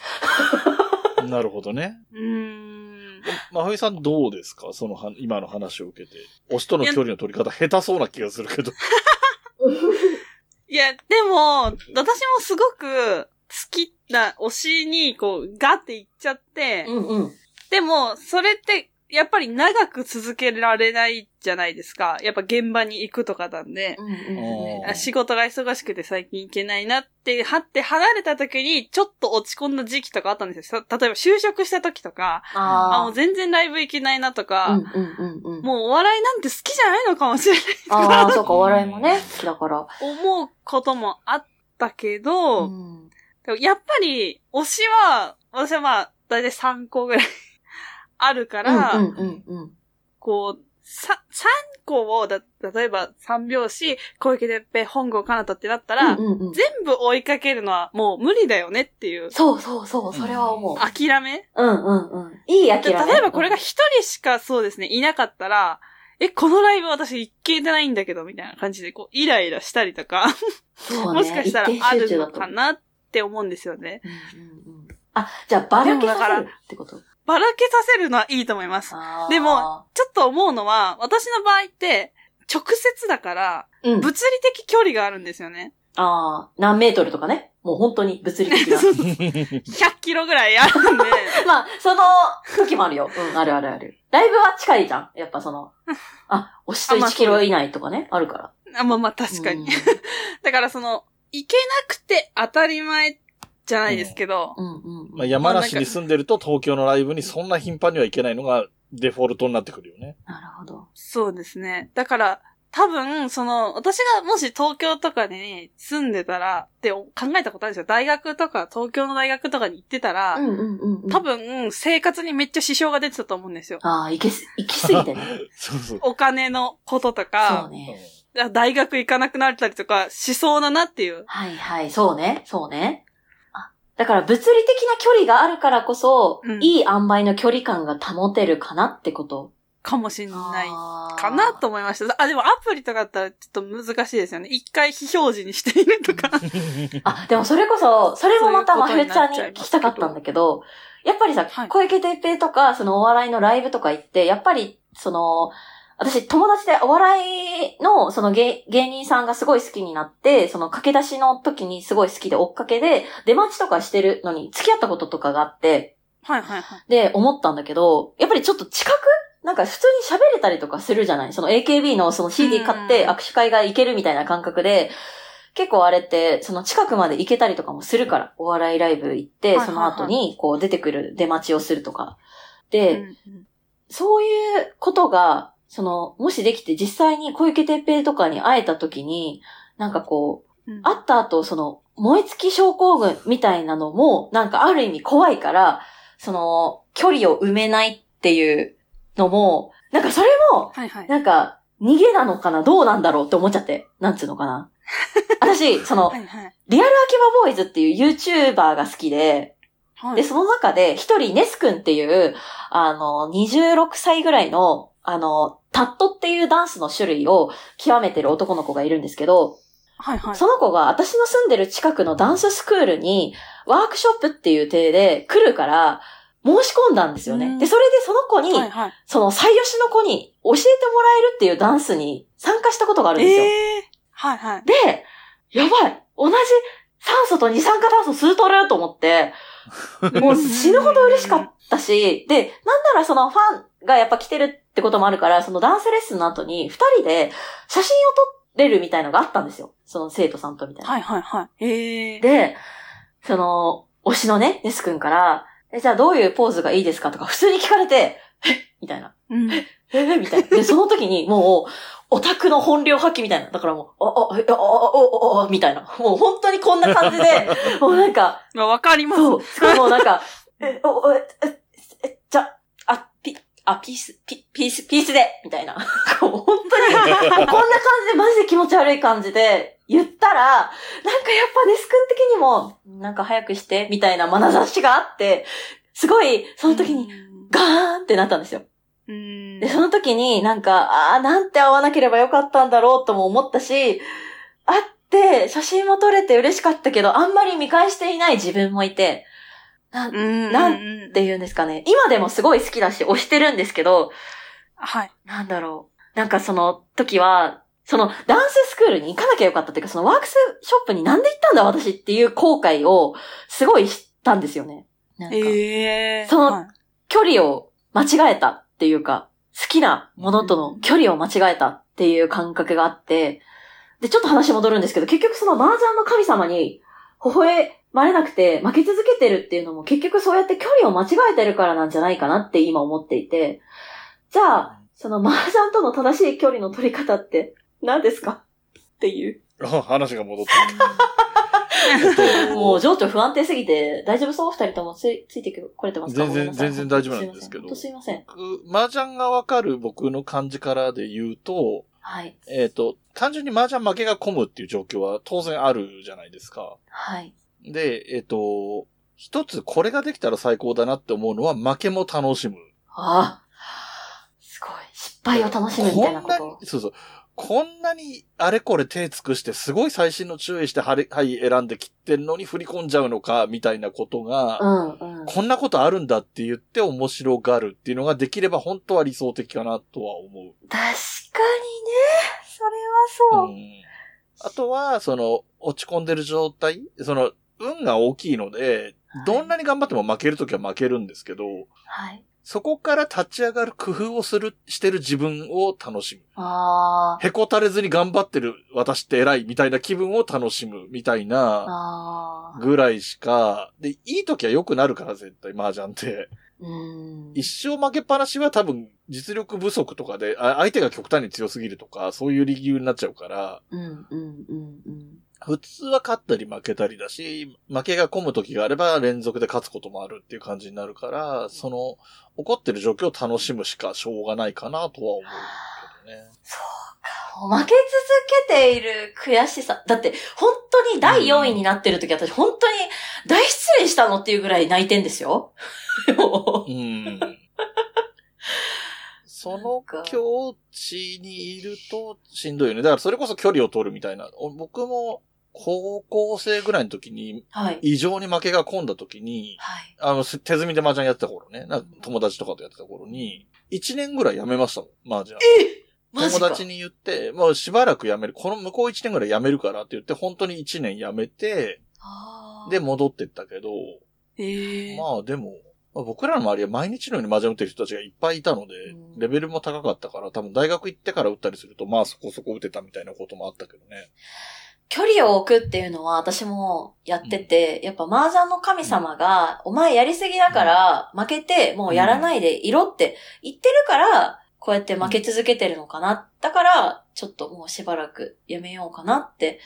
なるほどね。うーん。まふいさんどうですか？そのは、今の話を受けて。推しとの距離の取り方下手そうな気がするけど。いや、でも、私もすごく好きな推しに、こう、ガっていっちゃって、うんうん。でも、それって、やっぱり長く続けられないじゃないですか。やっぱ現場に行くとかなんで。うんうん仕事が忙しくて最近行けないなって、はって離れた時に、ちょっと落ち込んだ時期とかあったんですよ。さ例えば就職した時とか、あ、もあう全然ライブ行けないなとあ。か、うんうんうんうん。もうお笑いなんて好きじゃないのかもしれないああ、そうか、お笑いもね、好きだから。思うこともあったけど、うんやっぱり、推しは、私はまあ、だいたい3個ぐらいあるから、うんうんうんこう、さ、3個を、だ、例えば三拍子、小池徹平、本郷かなたってなったら、うんうんうん全部追いかけるのはもう無理だよねっていう、そうそうそう、それは思う。諦め？うんうんうん。いい諦でめ。例えばこれが一人しかそうですね、いなかったら、え、このライブ私行けてないんだけど、みたいな感じで、こう、イライラしたりとか、ねもしかしたらあるのかなって思うんですよね。うんうんうんあ、じゃあ、ばらけさせるってこと？ばらけさせるのはいいと思います。でも、ちょっと思うのは、私の場合って、直接だから、うん。物理的距離があるんですよね。ああ、何メートルとかね。もう本当に物理的な。100キロぐらいあるんで。まあ、その時もあるよ。うん、あるあるある。ライブは近いじゃん。やっぱその、あ、押しとあまあ1キロ以内とかね、あるから。あまあまあ確かに。うん だからその、行けなくて当たり前じゃないですけど、うんうん。まあ、山梨に住んでると東京のライブにそんな頻繁には行けないのがデフォルトになってくるよね。なるほど。そうですね。だから、多分、その、私がもし東京とかに住んでたら、って考えたことあるんですよ。大学とか、東京の大学とかに行ってたら、うんうんうんうん。多分、生活にめっちゃ支障が出てたと思うんですよ。ああ、行けす、行きすぎてね。そうそう。お金のこととそうか、ね。大学行かなくなったりとかしそうだなっていう。はいはい、そうね、そうね。あ、だから物理的な距離があるからこそ、うんいい塩梅の距離感が保てるかなってこと。かもしんないかなと思いました。あ、でもアプリとかだったらちょっと難しいですよね。一回非表示にしているとか。あ、でもそれこそ、それもまたまふちゃんに聞きたかったんだけど、やっぱりさ、はい小池徹平とか、そのお笑いのライブとか行って、やっぱり、その、私友達でお笑いの、その芸芸人さんがすごい好きになって、その駆け出しの時にすごい好きで追っかけで、出待ちとかしてるのに付き合ったこととかがあって、はいはいはい。で、思ったんだけど、やっぱりちょっと近くなんか普通に喋れたりとかするじゃない？その AKB のその CD 買ってうん握手会が行けるみたいな感覚で、結構あれって、その近くまで行けたりとかもするから、お笑いライブ行って、その後にこう出てくる出待ちをするとか。で、そういうことが、その、もしできて実際に小池徹平とかに会えた時に、なんかこう、うん会った後、その、燃え尽き症候群みたいなのも、なんかある意味怖いから、その、距離を埋めないっていうのも、なんかそれも、はいはい。なんか、逃げなのかな？どうなんだろうって思っちゃって。なんつうのかな？私、そのは、いはい。リアル秋葉ボーイズっていう YouTuber が好きで、はいで、その中で一人ネス君っていう、あの、26歳ぐらいの、あの、タットっていうダンスの種類を極めてる男の子がいるんですけど、はいはい。その子が私の住んでる近くのダンススクールにワークショップっていう体で来るから申し込んだんですよね。うんで、それでその子に、はいはい。その最吉の子に教えてもらえるっていうダンスに参加したことがあるんですよ。ええはいはい。で、やばい同じ酸素と二酸化炭素吸うとると思って、もう死ぬほど嬉しかったし、で、なんならそのファンがやっぱ来てるってこともあるから、そのダンスレッスンの後に二人で写真を撮れるみたいのがあったんですよ。その生徒さんとみたいな。はいはいはい。ええで、その、推しのね、ネス君から、え、じゃあどういうポーズがいいですかとか普通に聞かれて、えみたいな。うん。えーみたいな。で、その時にもう、オタクの本領発揮みたいな。だからもう、あ、あ、えあ、あ、あ、あ、あ、みたいな。もう本当にこんな感じで、もうなんか、まあわかります。そう、すごいもうなんか、え、お、おえ、え、え、じゃ、あ、ピ、ース、ピ、ピース、ピースでみたいな。こう本当に、こんな感じで、マジで気持ち悪い感じで言ったら、なんかやっぱネス君的にも、なんか早くして、みたいな眼差しがあって、すごい、その時に、ガーンってなったんですよ。うん。で、その時になんか、ああ、なんて会わなければよかったんだろうとも思ったし、会って写真も撮れて嬉しかったけど、あんまり見返していない自分もいて、な。なんんて言うんですかね。今でもすごい好きだし、推してるんですけど、はい。なんだろう。なんかその時は、そのダンススクールに行かなきゃよかったっていうか、そのワークスショップになんで行ったんだ私っていう後悔をすごいしたんですよね。なんか、ええそのはい距離を間違えたっていうか、好きなものとの距離を間違えたっていう感覚があって、で、ちょっと話戻るんですけど、結局その麻雀の神様に微笑まれなくて負け続けてるっていうのも結局そうやって距離を間違えてるからなんじゃないかなって今思っていて、じゃあ、その麻雀との正しい距離の取り方って何ですか？っていう。あ話が戻って もう情緒不安定すぎて大丈夫そう？二人ともついついてこれてますか？全然全然大丈夫なんですけどすいません。麻雀がわかる僕の感じからで言うと、はい。えっ、と、単純に麻雀負けが込むっていう状況は当然あるじゃないですか。はい。で、えっ、と、一つこれができたら最高だなって思うのは負けも楽しむ。ああ。すごい。失敗を楽しむみたいなここんなとに、。そうそう。こんなにあれこれ手尽くして、すごい最新の注意して、はい、はい、選んで切ってんのに振り込んじゃうのか、みたいなことが、うんうん。こんなことあるんだって言って面白がるっていうのができれば本当は理想的かなとは思う。確かにね。それはそうう。んあとは、その、落ち込んでる状態、その、運が大きいので、どんなに頑張っても負けるときは負けるんですけど、はい。そこから立ち上がる工夫をする、してる自分を楽しむ。あへこたれずに頑張ってる私って偉いみたいな気分を楽しむみたいー。な。ぐらいしか、で、いい時は良くなるから絶対麻雀って。うん。一生負けっぱなしは多分実力不足とかで、あ相手が極端に強すぎるとか、そういう理由になっちゃうから、うん、うん、うん、うん。普通は勝ったり負けたりだし、負けが込む時があれば連続で勝つこともあるっていう感じになるから、その、起こってる状況を楽しむしかしょうがないかなとは思うけどね。負け続けている悔しさ。だって、本当に第4位になってる時、私本当に大失礼したのっていうぐらい泣いてんですよ。もううん。その境地にいるとしんどいよね。だからそれこそ距離を取るみたいな。お僕も高校生ぐらいの時にはい。異常に負けが込んだ時に、はい。あの、手積みで麻雀やってた頃ね、なんか友達とかとやってた頃に、1年ぐらいやめましたもん、麻雀。マジか友達に言って、もうしばらくやめる。この向こう1年ぐらいやめるからって言って、本当に1年やめて、で、戻ってったけど、ええまあでも、まあ僕らの周りは毎日のように麻雀打ってる人たちがいっぱいいたのでうん、レベルも高かったから、多分大学行ってから打ったりすると、まあそこそこ打てたみたいなこともあったけどね。距離を置くっていうのは私もやってて、やっぱ麻雀の神様が、お前やりすぎだから負けてもうやらないでいろって言ってるから、こうやって負け続けてるのかな。だから、ちょっともうしばらくやめようかなって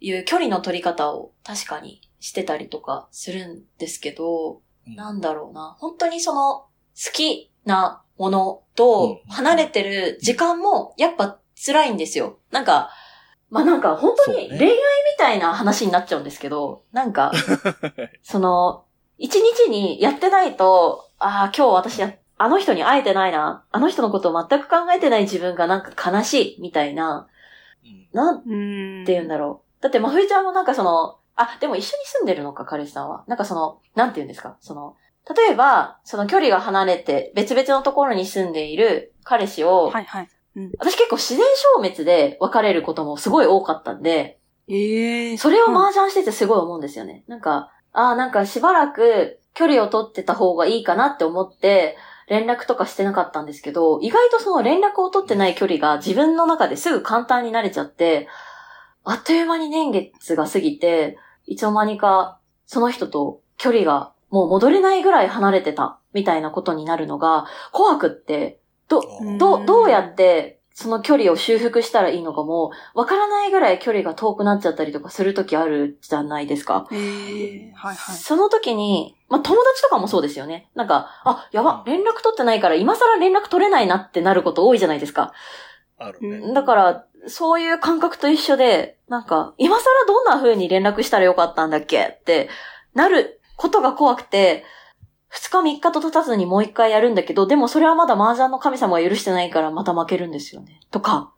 いう距離の取り方を確かにしてたりとかするんですけど、うんなんだろうな。本当にその好きなものとうん離れてる時間もやっぱ辛いんですよ。なんか、まあなんか本当に恋愛みたいな話になっちゃうんですけど、なんか、その、一日にやってないと、ああ、今日私や、あの人に会えてないな、あの人のことを全く考えてない自分がなんか悲しいみたいな、うんなん。て言うんだろう。だって、まふいちゃんもなんかその、あ、でも一緒に住んでるのか、彼氏さんは。なんかその、なんて言うんですか？その、例えば、その距離が離れて別々のところに住んでいる彼氏を、はいはい。私結構自然消滅で別れることもすごい多かったんで、ええ。それを麻雀しててすごい思うんですよね。なんか、ああ、なんかしばらく距離を取ってた方がいいかなって思って、連絡とかしてなかったんですけど、意外とその連絡を取ってない距離が自分の中ですぐ簡単に慣れちゃって、あっという間に年月が過ぎて、いつの間にかその人と距離がもう戻れないぐらい離れてたみたいなことになるのが怖くって、ど、うんどう、どうやってその距離を修復したらいいのかも、わからないぐらい距離が遠くなっちゃったりとかするときあるじゃないですか。ええはいはい。その時に、まあ、友達とかもそうですよね。なんか、あ、やば、連絡取ってないから今更連絡取れないなってなること多いじゃないですか。あるね。うんだから、そういう感覚と一緒で、なんか、今更どんな風に連絡したらよかったんだっけって、なることが怖くて、二日三日と経たずにもう一回やるんだけど、でもそれはまだ麻雀の神様が許してないからまた負けるんですよね。とか、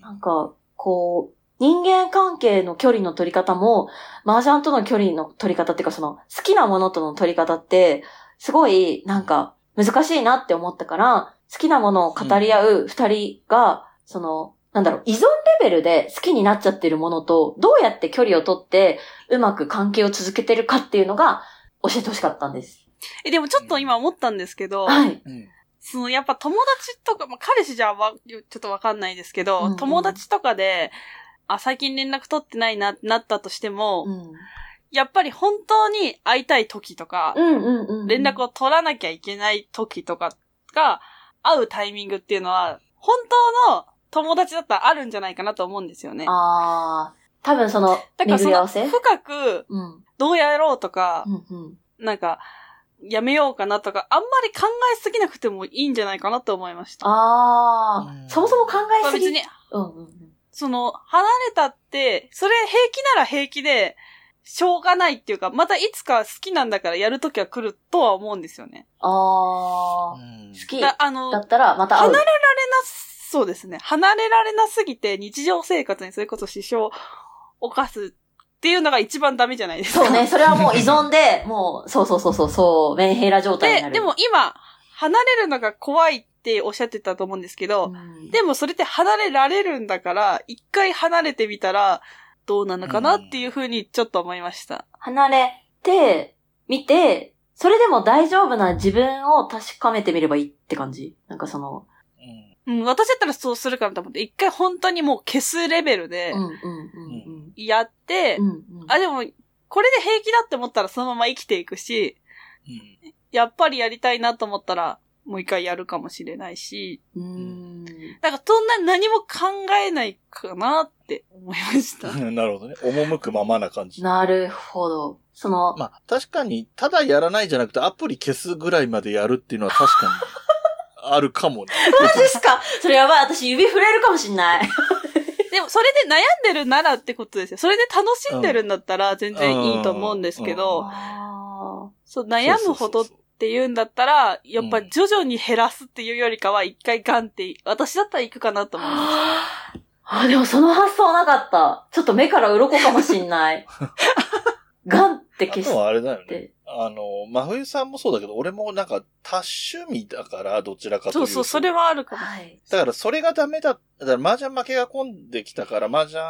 なんか、こう、人間関係の距離の取り方も、麻雀との距離の取り方っていうか、その、好きなものとの取り方って、すごい、なんか、難しいなって思ったから、好きなものを語り合う二人が、その、なんだろう、依存レベルで好きになっちゃってるものと、どうやって距離を取って、うまく関係を続けてるかっていうのが、教えてほしかったんです。え、でもちょっと今思ったんですけど、はい。うんそのやっぱ友達とか、まあ、彼氏じゃわ、ちょっとわかんないですけど、うんうん友達とかで、あ、最近連絡取ってないななったとしても、うん。やっぱり本当に会いたい時とか。連絡を取らなきゃいけない時とかが、会うタイミングっていうのは、本当の友達だったらあるんじゃないかなと思うんですよね。あー、多分その、巡だからその、深く、うん。どうやろうとかう、んうん。なんか、やめようかなとか、あんまり考えすぎなくてもいいんじゃないかなと思いました。ああ、うんそもそも考えすぎ？まあ別に、うんうんうん。その、離れたって、それ平気なら平気で、しょうがないっていうか、またいつか好きなんだからやるときは来るとは思うんですよね。ああ、うん好きだだあの、ったらまた会う。離れられな、そうですね。離れられなすぎて日常生活にそれこそ支障を犯すっていうのが一番ダメじゃないですか。そうね、それはもう依存で、もう、そうそうそうそう、そう、メンヘラ状態になで、る。でも今、離れるのが怖いっておっしゃってたと思うんですけど、でもそれって離れられるんだから、一回離れてみたら、どうなのかなっていうふうにちょっと思いました。離れて、見て、それでも大丈夫な自分を確かめてみればいいって感じ？なんかその、うんうん、私だったらそうするかなと思って、一回本当にもう消すレベルでうんうんうんやって、うん。うんうんあ、でも、これで平気だって思ったらそのまま生きていくし、うんやっぱりやりたいなと思ったら、もう一回やるかもしれないし、うーん。なんかそんな何も考えないかなって思いました。う んなるほどね。赴くままな感じ。なるほど。その、まあ、確かに、ただやらないじゃなくて、アプリ消すぐらいまでやるっていうのは確かに、あるかもね。マジですか？それやばい。私指触れるかもしんない。でも、それで悩んでるならってことですよ。それで楽しんでるんだったら全然いいと思うんですけど、あそう、悩むほどって言うんだったら、やっぱ徐々に減らすっていうよりかは、一回ガンって、私だったら行くかなと思います。ーあ、でもその発想なかった。ちょっと目から鱗かもしんない。ガンってあ消しとはあれだよね。て。あの、真冬さんもそうだけど、俺もなんか多趣味だから、どちらかというと。そうそう、それはあるかも。はい。だからそれがダメだ。だから麻雀負けが込んできたから、麻雀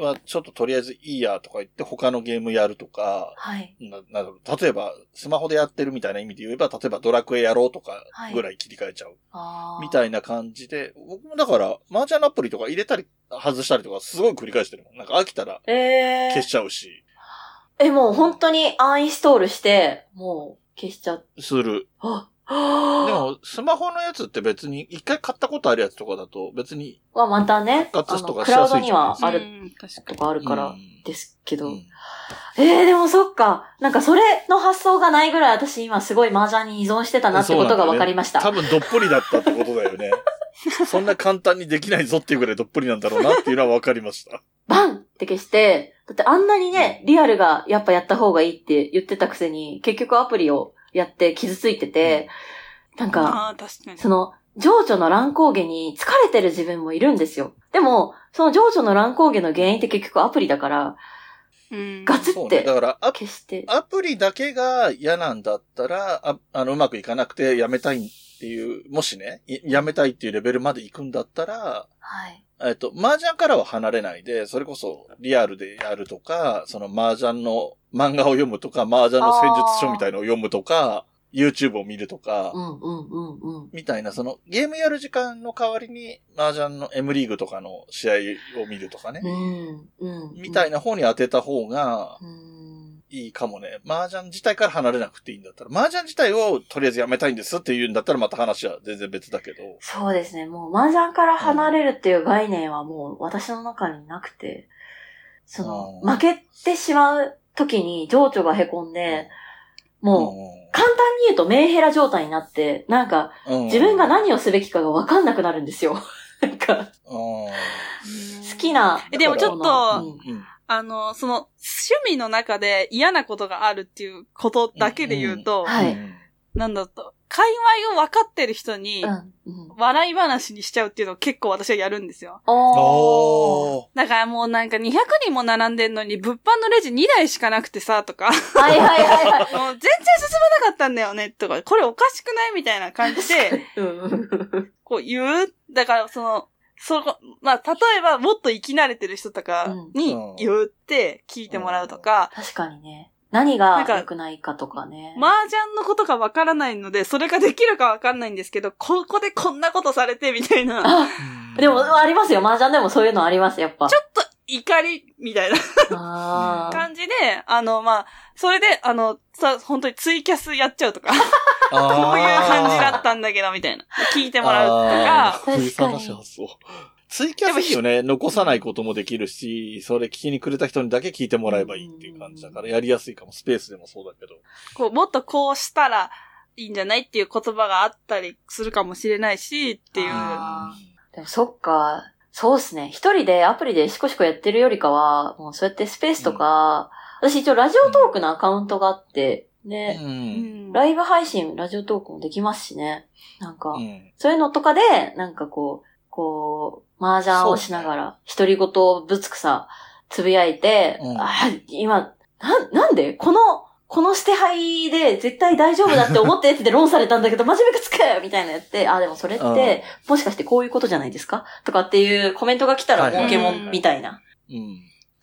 はちょっととりあえずいいやとか言って他のゲームやるとか、はい。なな例えばスマホでやってるみたいな意味で言えば、例えばドラクエやろうとかぐらい切り替えちゃう。あーみたいな感じで、僕もだから、麻雀のアプリとか入れたり外したりとかすごい繰り返してるもん。なんか飽きたらえー消し。ちゃうし、え、もう本当にアンインストールして、もう消しちゃう。する。あ、ででも、も、スマホのやつって別に、一回買ったことあるやつとかだと、別に、はまたね、復活とかあのクラウドにしやすいじゃないですかはあるうん確かとに。かあるからうんですけど。うんえー、でもそっか。なんかそれの発想がないぐらい私今すごい麻雀に依存してたなってことが分かりました。多分どっぷりだったってことだよね。そんな簡単にできないぞっていうぐらいどっぷりなんだろうなっていうのは分かりました。バンって消して、だってあんなにね、リアルがやっぱやった方がいいって言ってたくせに、結局アプリをやって傷ついてて、なんか。その、情緒の乱高下に疲れてる自分もいるんですよ。でも、その情緒の乱高下の原因って結局アプリだから、うんガツそうね。ってだからアプ、消して。アプリだけが嫌なんだったら、ああの、うまくいかなくてやめたいっていう、もしね、いやめたいっていうレベルまで行くんだったら、はい。えっと、麻雀からは離れないで、それこそリアルでやるとか、その麻雀の漫画を読むとか、麻雀の戦術書みたいのを読むとか、YouTube を見るとか。みたいな、そのゲームやる時間の代わりに、麻雀の M リーグとかの試合を見るとかね。みたいな方に当てた方がうん。いいかもね。麻雀自体から離れなくていいんだったら、麻雀自体をとりあえずやめたいんですって言うんだったらまた話は全然別だけど。そうですね。もう麻雀から離れるっていう概念はもう私の中になくて、その、うん負けてしまう時に情緒が凹んで、もう、簡単に言うとメンヘラ状態になって、なんか、うん、自分が何をすべきかがわかんなくなるんですよ。なんか、うん、好きな。えでもちょっとうんうんあの、その、趣味の中で嫌なことがあるっていうことだけで言うと、はいうんなんだと、界隈を分かってる人に。笑い話にしちゃうっていうのを結構私はやるんですよ。お。だからもうなんか200人も並んでんのに物販のレジ2台しかなくてさ、とか、はいはいはいはい。もう全然進まなかったんだよね、とか、これおかしくない？みたいな感じで、うん。こう言う？だからその、そこ、まあ、例えばもっと生き慣れてる人とかにうん言って聞いてもらうとか、確かにね。何がなんか良くないかとかね。麻雀のことがわからないので、それができるかわかんないんですけど、ここでこんなことされてみたいな、でも、ありますよ。麻雀でもそういうのあります、やっぱ。と怒りみたいな感じで、あの、まあ、それで、あの、さ、本当にツイキャスやっちゃうとか、ここういう感じだったんだけど、みたいな。聞いてもらうとか、確かに。ツイキャスいいよね。残さないこともできるし、それ聞きにくれた人にだけ聞いてもらえばいいっていう感じだから、やりやすいかも。スペースでもそうだけど。こう、もっとこうしたらいいんじゃないっていう言葉があったりするかもしれないし、っていう。あでもそっか。そうっすね。一人でアプリでシコシコやってるよりかは、もうそうやってスペースとか、私一応ラジオトークのアカウントがあって、ね、う。うんんライブ配信、ラジオトークもできますしね。なんか、うん。そういうのとかで、なんかこう、こう、麻雀をしながら、独り言をぶつくさ、つぶやいて、うんあ、今、な、なんで？この、この捨て牌で絶対大丈夫だって思ってって論されたんだけど、真面目くつくみたいなやって、あ、でもそれって、もしかしてこういうことじゃないですか？とかっていうコメントが来たら儲けもんみたいな。うん。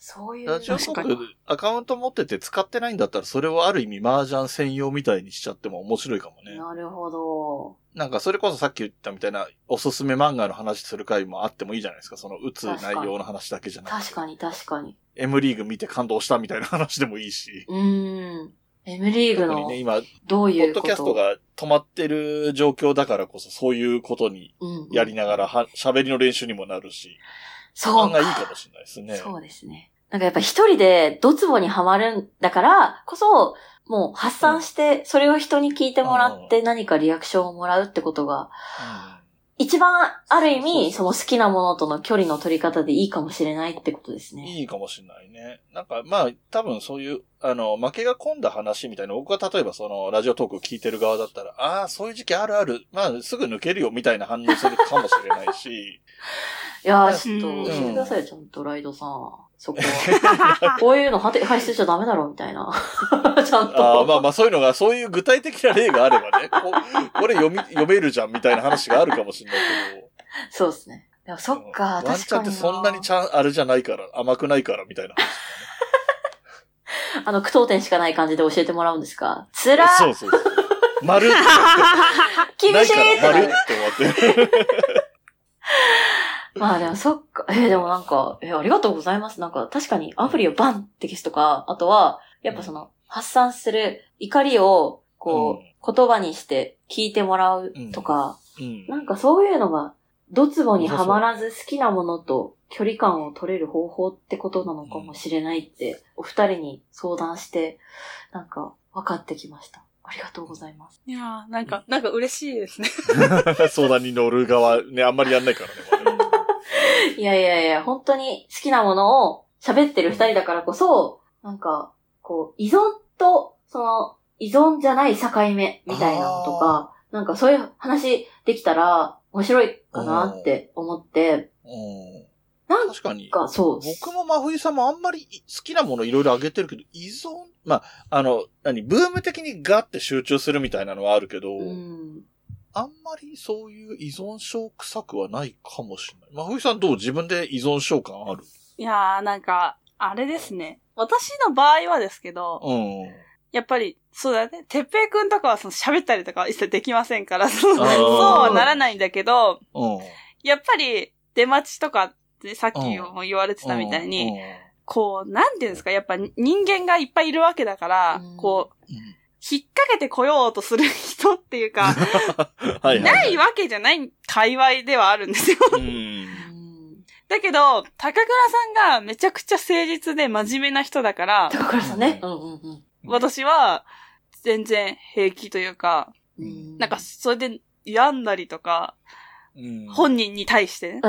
そういう。ラジオトークアカウント持ってて使ってないんだったら、それをある意味麻雀専用みたいにしちゃっても面白いかもね。なるほど。なんかそれこそさっき言ったみたいなおすすめ漫画の話する回もあってもいいじゃないですか。その打つ内容の話だけじゃなくて。確かに確かに。M リーグ見て感動したみたいな話でもいいし。うーん。M リーグの特にね、今、どうポいうこと？ッドキャストが止まってる状況だからこそ、そういうことにうんやりながらは、喋りの練習にもなるし、そう案外いいかもしれないですね。そうですね。なんかやっぱ一人でドツボにはまるんだからこそ、もう発散して、それを人に聞いてもらって何かリアクションをもらうってことが、一番ある意味、その好きなものとの距離の取り方でいいかもしれないってことですうんね。いいかもしれないね。なんか、まあ、多分そういう、あの、負けが込んだ話みたいな、僕が例えばその、ラジオトーク聞いてる側だったら、ああ、そういう時期あるある、まあ、すぐ抜けるよみたいな反応するかもしれないし、いやー、ちょっとうん教えてくださいよ、ちゃんとライドさん。そこは。こういうのはて排出しちゃダメだろ、みたいな。ちゃんと。ああ、まあまあそういうのが、そういう具体的な例があればね、ここれ読み、読めるじゃんみたいな話があるかもしれないけど、そうですね。でもそっか、ワンチャン確かにな。ってそんなにちゃん、あれじゃないから、甘くないからみたいな話 あの、句読点しかない感じで教えてもらうんですか？つらそうそうそう。丸って厳しいって丸って思って。まあでもそっか。えーでもなんか、えーありがとうございます。なんか確かにアプリをバンって消すとか、あとは、やっぱその、発散する怒りを、こう、言葉にして聞いてもらうとか、うん。なんかそういうのが、ドツボにはまらず好きなものと距離感を取れる方法ってことなのかもしれないって、お二人に相談して、なんか分かってきました。ありがとうございます。いやーなんか、なんか嬉しいですね。相談に乗る側、ね、あんまりやんないからね。いやいやいや、本当に好きなものを喋ってる二人だからこそ、なんか、こう、依存と、その、依存じゃない境目みたいなのとか、なんかそういう話できたら面白いかなって思って、うん。なん確かに。かそう。僕も真冬さんもあんまり好きなものいろいろあげてるけど、依存まあ、あの、何、ブーム的にガって集中するみたいなのはあるけど、うん。あんまりそういう依存症臭くはないかもしれない。真冬さんどう？自分で依存症感ある？いやーなんか、あれですね。私の場合はですけど、うん。やっぱり、そうだね。てっぺいくんとかはその喋ったりとかは一切できませんから、そうはならないんだけど、うん。やっぱり出待ちとかってさっきも言われてたみたいに、こう、なんていうんですか、やっぱ人間がいっぱいいるわけだから、うんこう、うん、うん引っ掛けてこようとする人っていうか、はいはい。ないわけじゃない界隈ではあるんですよ。だけど、高倉さんがめちゃくちゃ誠実で真面目な人だから、高倉さんね。うんうん私は全然平気というか、うん。なんかそれで病んだりとか、うん本人に対してね。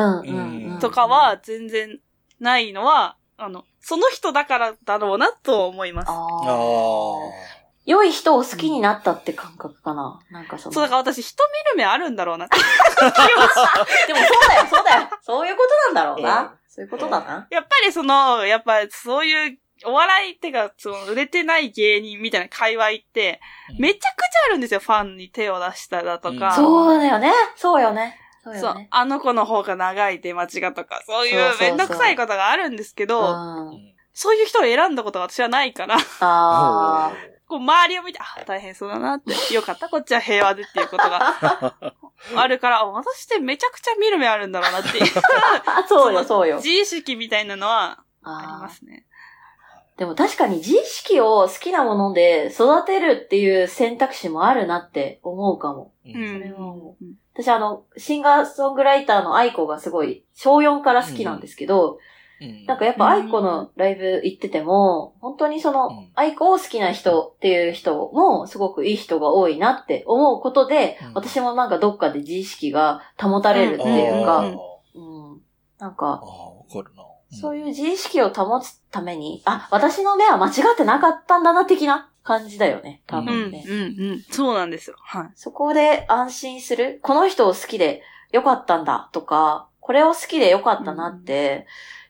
とかは全然ないのは、あの、その人だからだろうなと思います。あ。あ。良い人を好きになったって感覚かな。なんかその。そう、だから私人見る目あるんだろうな って。でもそうだよ、そうだよ。そういうことなんだろううんな。そういうことだな。やっぱりその、やっぱそういう、お笑いってか、その、売れてない芸人みたいな界隈って、めちゃくちゃあるんですよ、ファンに手を出しただとか。うんそうだよね。そうよね。そうそう。あの子の方が長い出待ちがとか、そういそうめんどくさいことがあるんですけど、うん。そういう人を選んだことが私はないから、あこう周りを見て、あ、大変そうだなって、よかった、こっちは平和でっていうことが あるから、あ私ってめちゃくちゃ見る目あるんだろうなっていう、あ。そうよ、そうよ。自意識みたいなのはありますね。でも確かに自意識を好きなもので育てるっていう選択肢もあるなって思うかも。う。うんんそれは思私あの、シンガーソングライターの愛子がすごい、小4から好きなんですけど、うんなんかやっぱ愛子のライブ行ってても、本当にそのうん、愛子を好きな人っていう人もすごくいい人が多いなって思うことで、うん私もなんかどっかで自意識が保たれるっていうか、うんうんなんあか。そういう自意識を保つために、あ、私の目は間違ってなかったんだな的な感じだよね、多うん、うん、分ね。うん。そうなんですよ。はい。そこで安心する。この人を好きでよかったんだとか、これを好きでよかったなって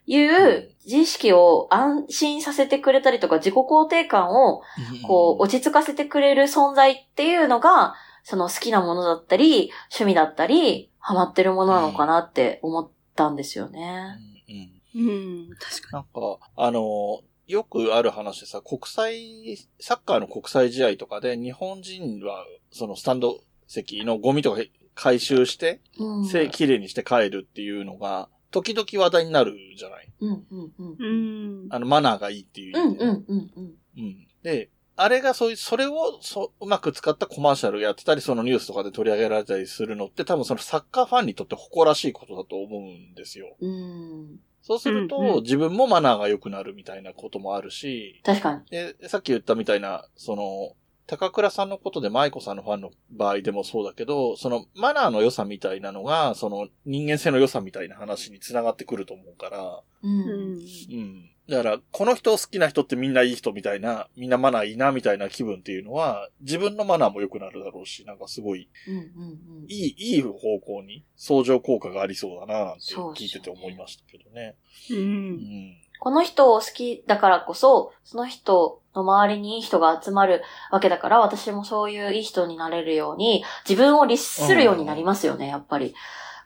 いう自意識を安心させてくれたりとか、自己肯定感をこう、落ち着かせてくれる存在っていうのが、その好きなものだったり、趣味だったり、ハマってるものなのかなって思ったんですよね。うんうん。うん、確かなんか、あの、よくある話でさ、国際、サッカーの国際試合とかで日本人は、そのスタンド席のゴミとか回収して、うん。せきれいにして帰るっていうのが、時々話題になるじゃない？うんうんうん。あの、マナーがいいっていううん意味でね、うんうんうん。うん。で、あれがそういう、それをそう、うまく使ったコマーシャルやってたり、そのニュースとかで取り上げられたりするのって多分そのサッカーファンにとって誇らしいことだと思うんですよ。うん。そうすると、うんうん自分もマナーが良くなるみたいなこともあるし、確かに。で、さっき言ったみたいな、その、高倉さんのことで舞子さんのファンの場合でもそうだけど、そのマナーの良さみたいなのが、その人間性の良さみたいな話に繋がってくると思うから、う。うんん。うん。だから、この人好きな人ってみんないい人みたいな、みんなマナーいいなみたいな気分っていうのは、自分のマナーも良くなるだろうし、なんかすごい、うんうんうん。いい、いい方向に相乗効果がありそうだななんて聞いてて思いましたけどね。う。うんん。この人を好きだからこそ、その人の周りにいい人が集まるわけだから、私もそういういい人になれるように、自分を律するようになりますよね、やっぱり。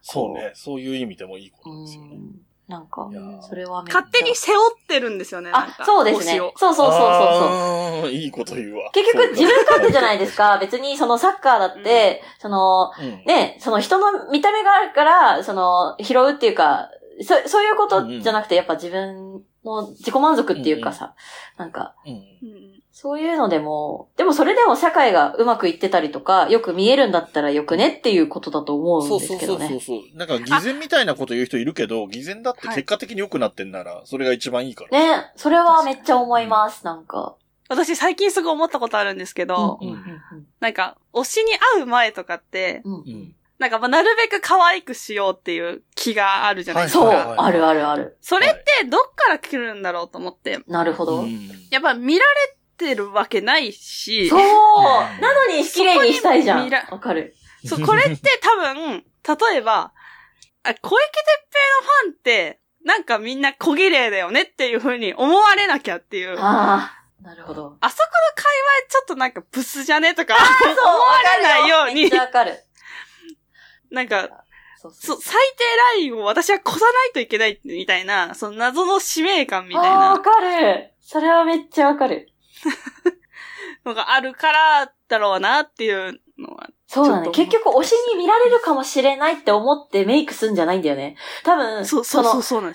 そうね。そういう意味でもいいことうですよね。ん。なんかそれは勝手に背負ってるんですよね。あか、そうですね。そうそうそうそうそう。いいこと言うわ。結局自分勝手じゃないですか。別にそのサッカーだって、その、そうだ。うん。ね、その人の見た目があるから、その、拾うっていうか、そ、そういうことじゃなくて、やっぱ自分の自己満足っていうかさ、なんか、うん。うんそういうのでも、でもそれでも社会がうまくいってたりとか、よく見えるんだったらよくねっていうことだと思うんでそうそうすけどね。そうそうそう。なんか偽善みたいなこと言う人いるけど、偽善だって結果的に良くなってんなら、それが一番いいから。ね、それはめっちゃ思います、なんか。私最近すぐ思ったことあるんですけど、うんうんなんか、推しに会う前とかって、うんうんうん。なんかまあなるべく可愛くしようっていう気があるじゃないですか。そう、はいはいあるあるある。それってどっから来るんだろうと思って。なるほど。うんやっぱ見られてるわけないし、そうなのに綺麗にしたいじゃん。わかる。そう、これって多分、例えば、あ小池徹平のファンって、なんかみんな小綺麗だよねっていう風に思われなきゃっていう。あああ、なるほど。そこの界隈ちょっとなんかブスじゃねとか、そう、思われないようにわかる。なんか、そう最低ラインを私は越さないといけないみたいな、その謎の使命感みたいああ、わなかる。それはめっちゃわかる。のがあるからだろうなっていうのは。そうだね。結局推しに見られるかもしれないって思ってメイクすんじゃないんだよね。多分、そうその、その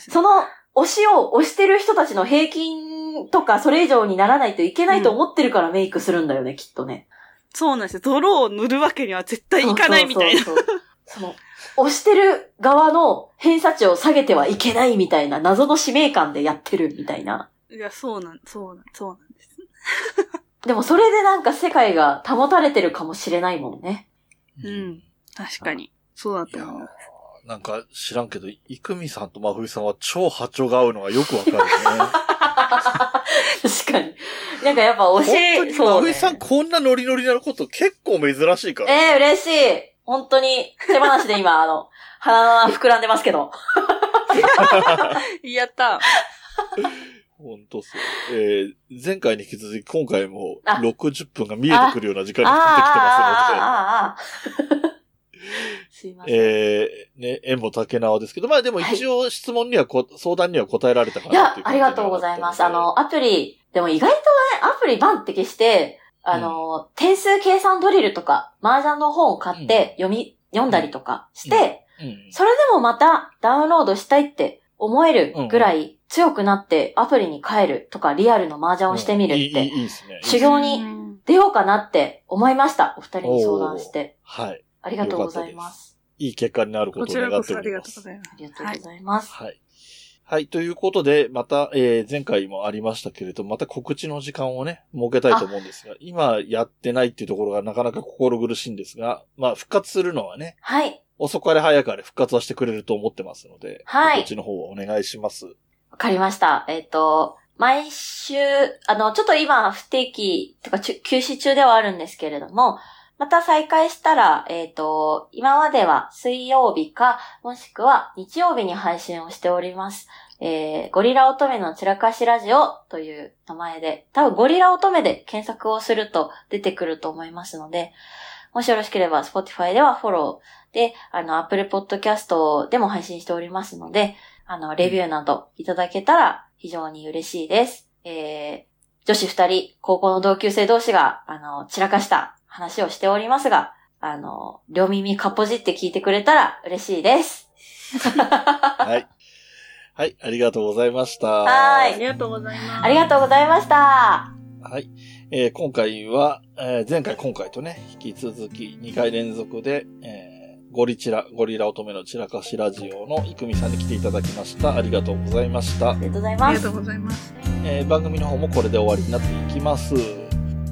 推しを推してる人たちの平均とかそれ以上にならないといけないと思ってるからメイクするんだよね、きっとね。そうなんですよ。泥を塗るわけには絶対いかないみたいな。そうそうそうその、推してる側の偏差値を下げてはいけないみたいな謎の使命感でやってるみたいな。いや、そうなん、そうなん、そうなんです。でもそれでなんか世界が保たれてるかもしれないもんね。うん。確かに。そうだいやと思う。ーなんか知らんけど、イクミさんと真冬さんは超波長が合うのがよくわかるね。確かに。なんかやっぱ推本当し、にそう、ね。真冬さんこんなノリノリなこと結構珍しいから。ええ嬉しい。本当に、手放しで今、あの、鼻が膨らんでますけど。やった。本当そう。えー、前回に引き続き今回もあ60分が見えてくるような時間あになってきてますので。あ、ああ、ああ、ああ。すいません。えー、ね、縁も竹縄ですけど、まあでも一応質問にはこ、相談には答えられたかなっていう、ありがとうございます。あ、の、アプリ、でも意外とね、アプリバンって消して、あの、点数計算ドリルとか、麻雀の本を買って読み、読んだりとかして、うん。それでもまたダウンロードしたいって思えるぐらい強くなってアプリに変えるとかリアルの麻雀をしてみるって。修行にうん出ようかなって思いました。お二人に相談して。はい。ありがとうございます。いい結果になるこことちらを願ってこそありがおります。とうございます。ありがとうございます。はい。はい。ということで、また、えー前回もありましたけれど、また告知の時間をね、設けたいと思うんですが、今やってないっていうところがなかなか心苦しいんですが、まあ、復活するのはね、はい。遅かれ早かれ復活はしてくれると思ってますので、はい告知の方をお願いします。わかりました。えっ、と、毎週、あの、ちょっと今不定期とか休止中ではあるんですけれども、また再開したら、えっ、と、今までは水曜日か、もしくは日曜日に配信をしております。えー、ゴリラ乙女の散らかしラジオという名前で、多分ゴリラ乙女で検索をすると出てくると思いますので、もしよろしければ Spotify ではフォローで、あの、Apple Podcast でも配信しておりますので、あの、レビューなどいただけたら非常に嬉しいです。えー、女子二人、高校の同級生同士が、あの、散らかした話をしておりますが、あの、両耳かっぽじって聞いてくれたら嬉しいです。はい。はい、ありがとうございました。はいありがとうございます。ありがとうございました。はい。えー今回は、えー前回今回とね、引き続き2回連続で、えーゴリチラ、ゴリラ乙女の散らかしラジオのいくみさんに来ていただきました。ありがとうございましたあ。りがとうございますありがとう。ございます。えー番組の方もこれで終わりになっていきます。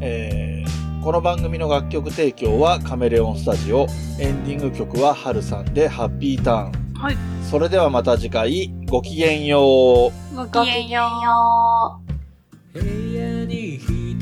えーこの番組の楽曲提供はカメレオンスタジオ。エンディング曲はハルさんでハッピーターン。はい。それではまた次回、ごきげんよう。ごごきげんよう。部屋に一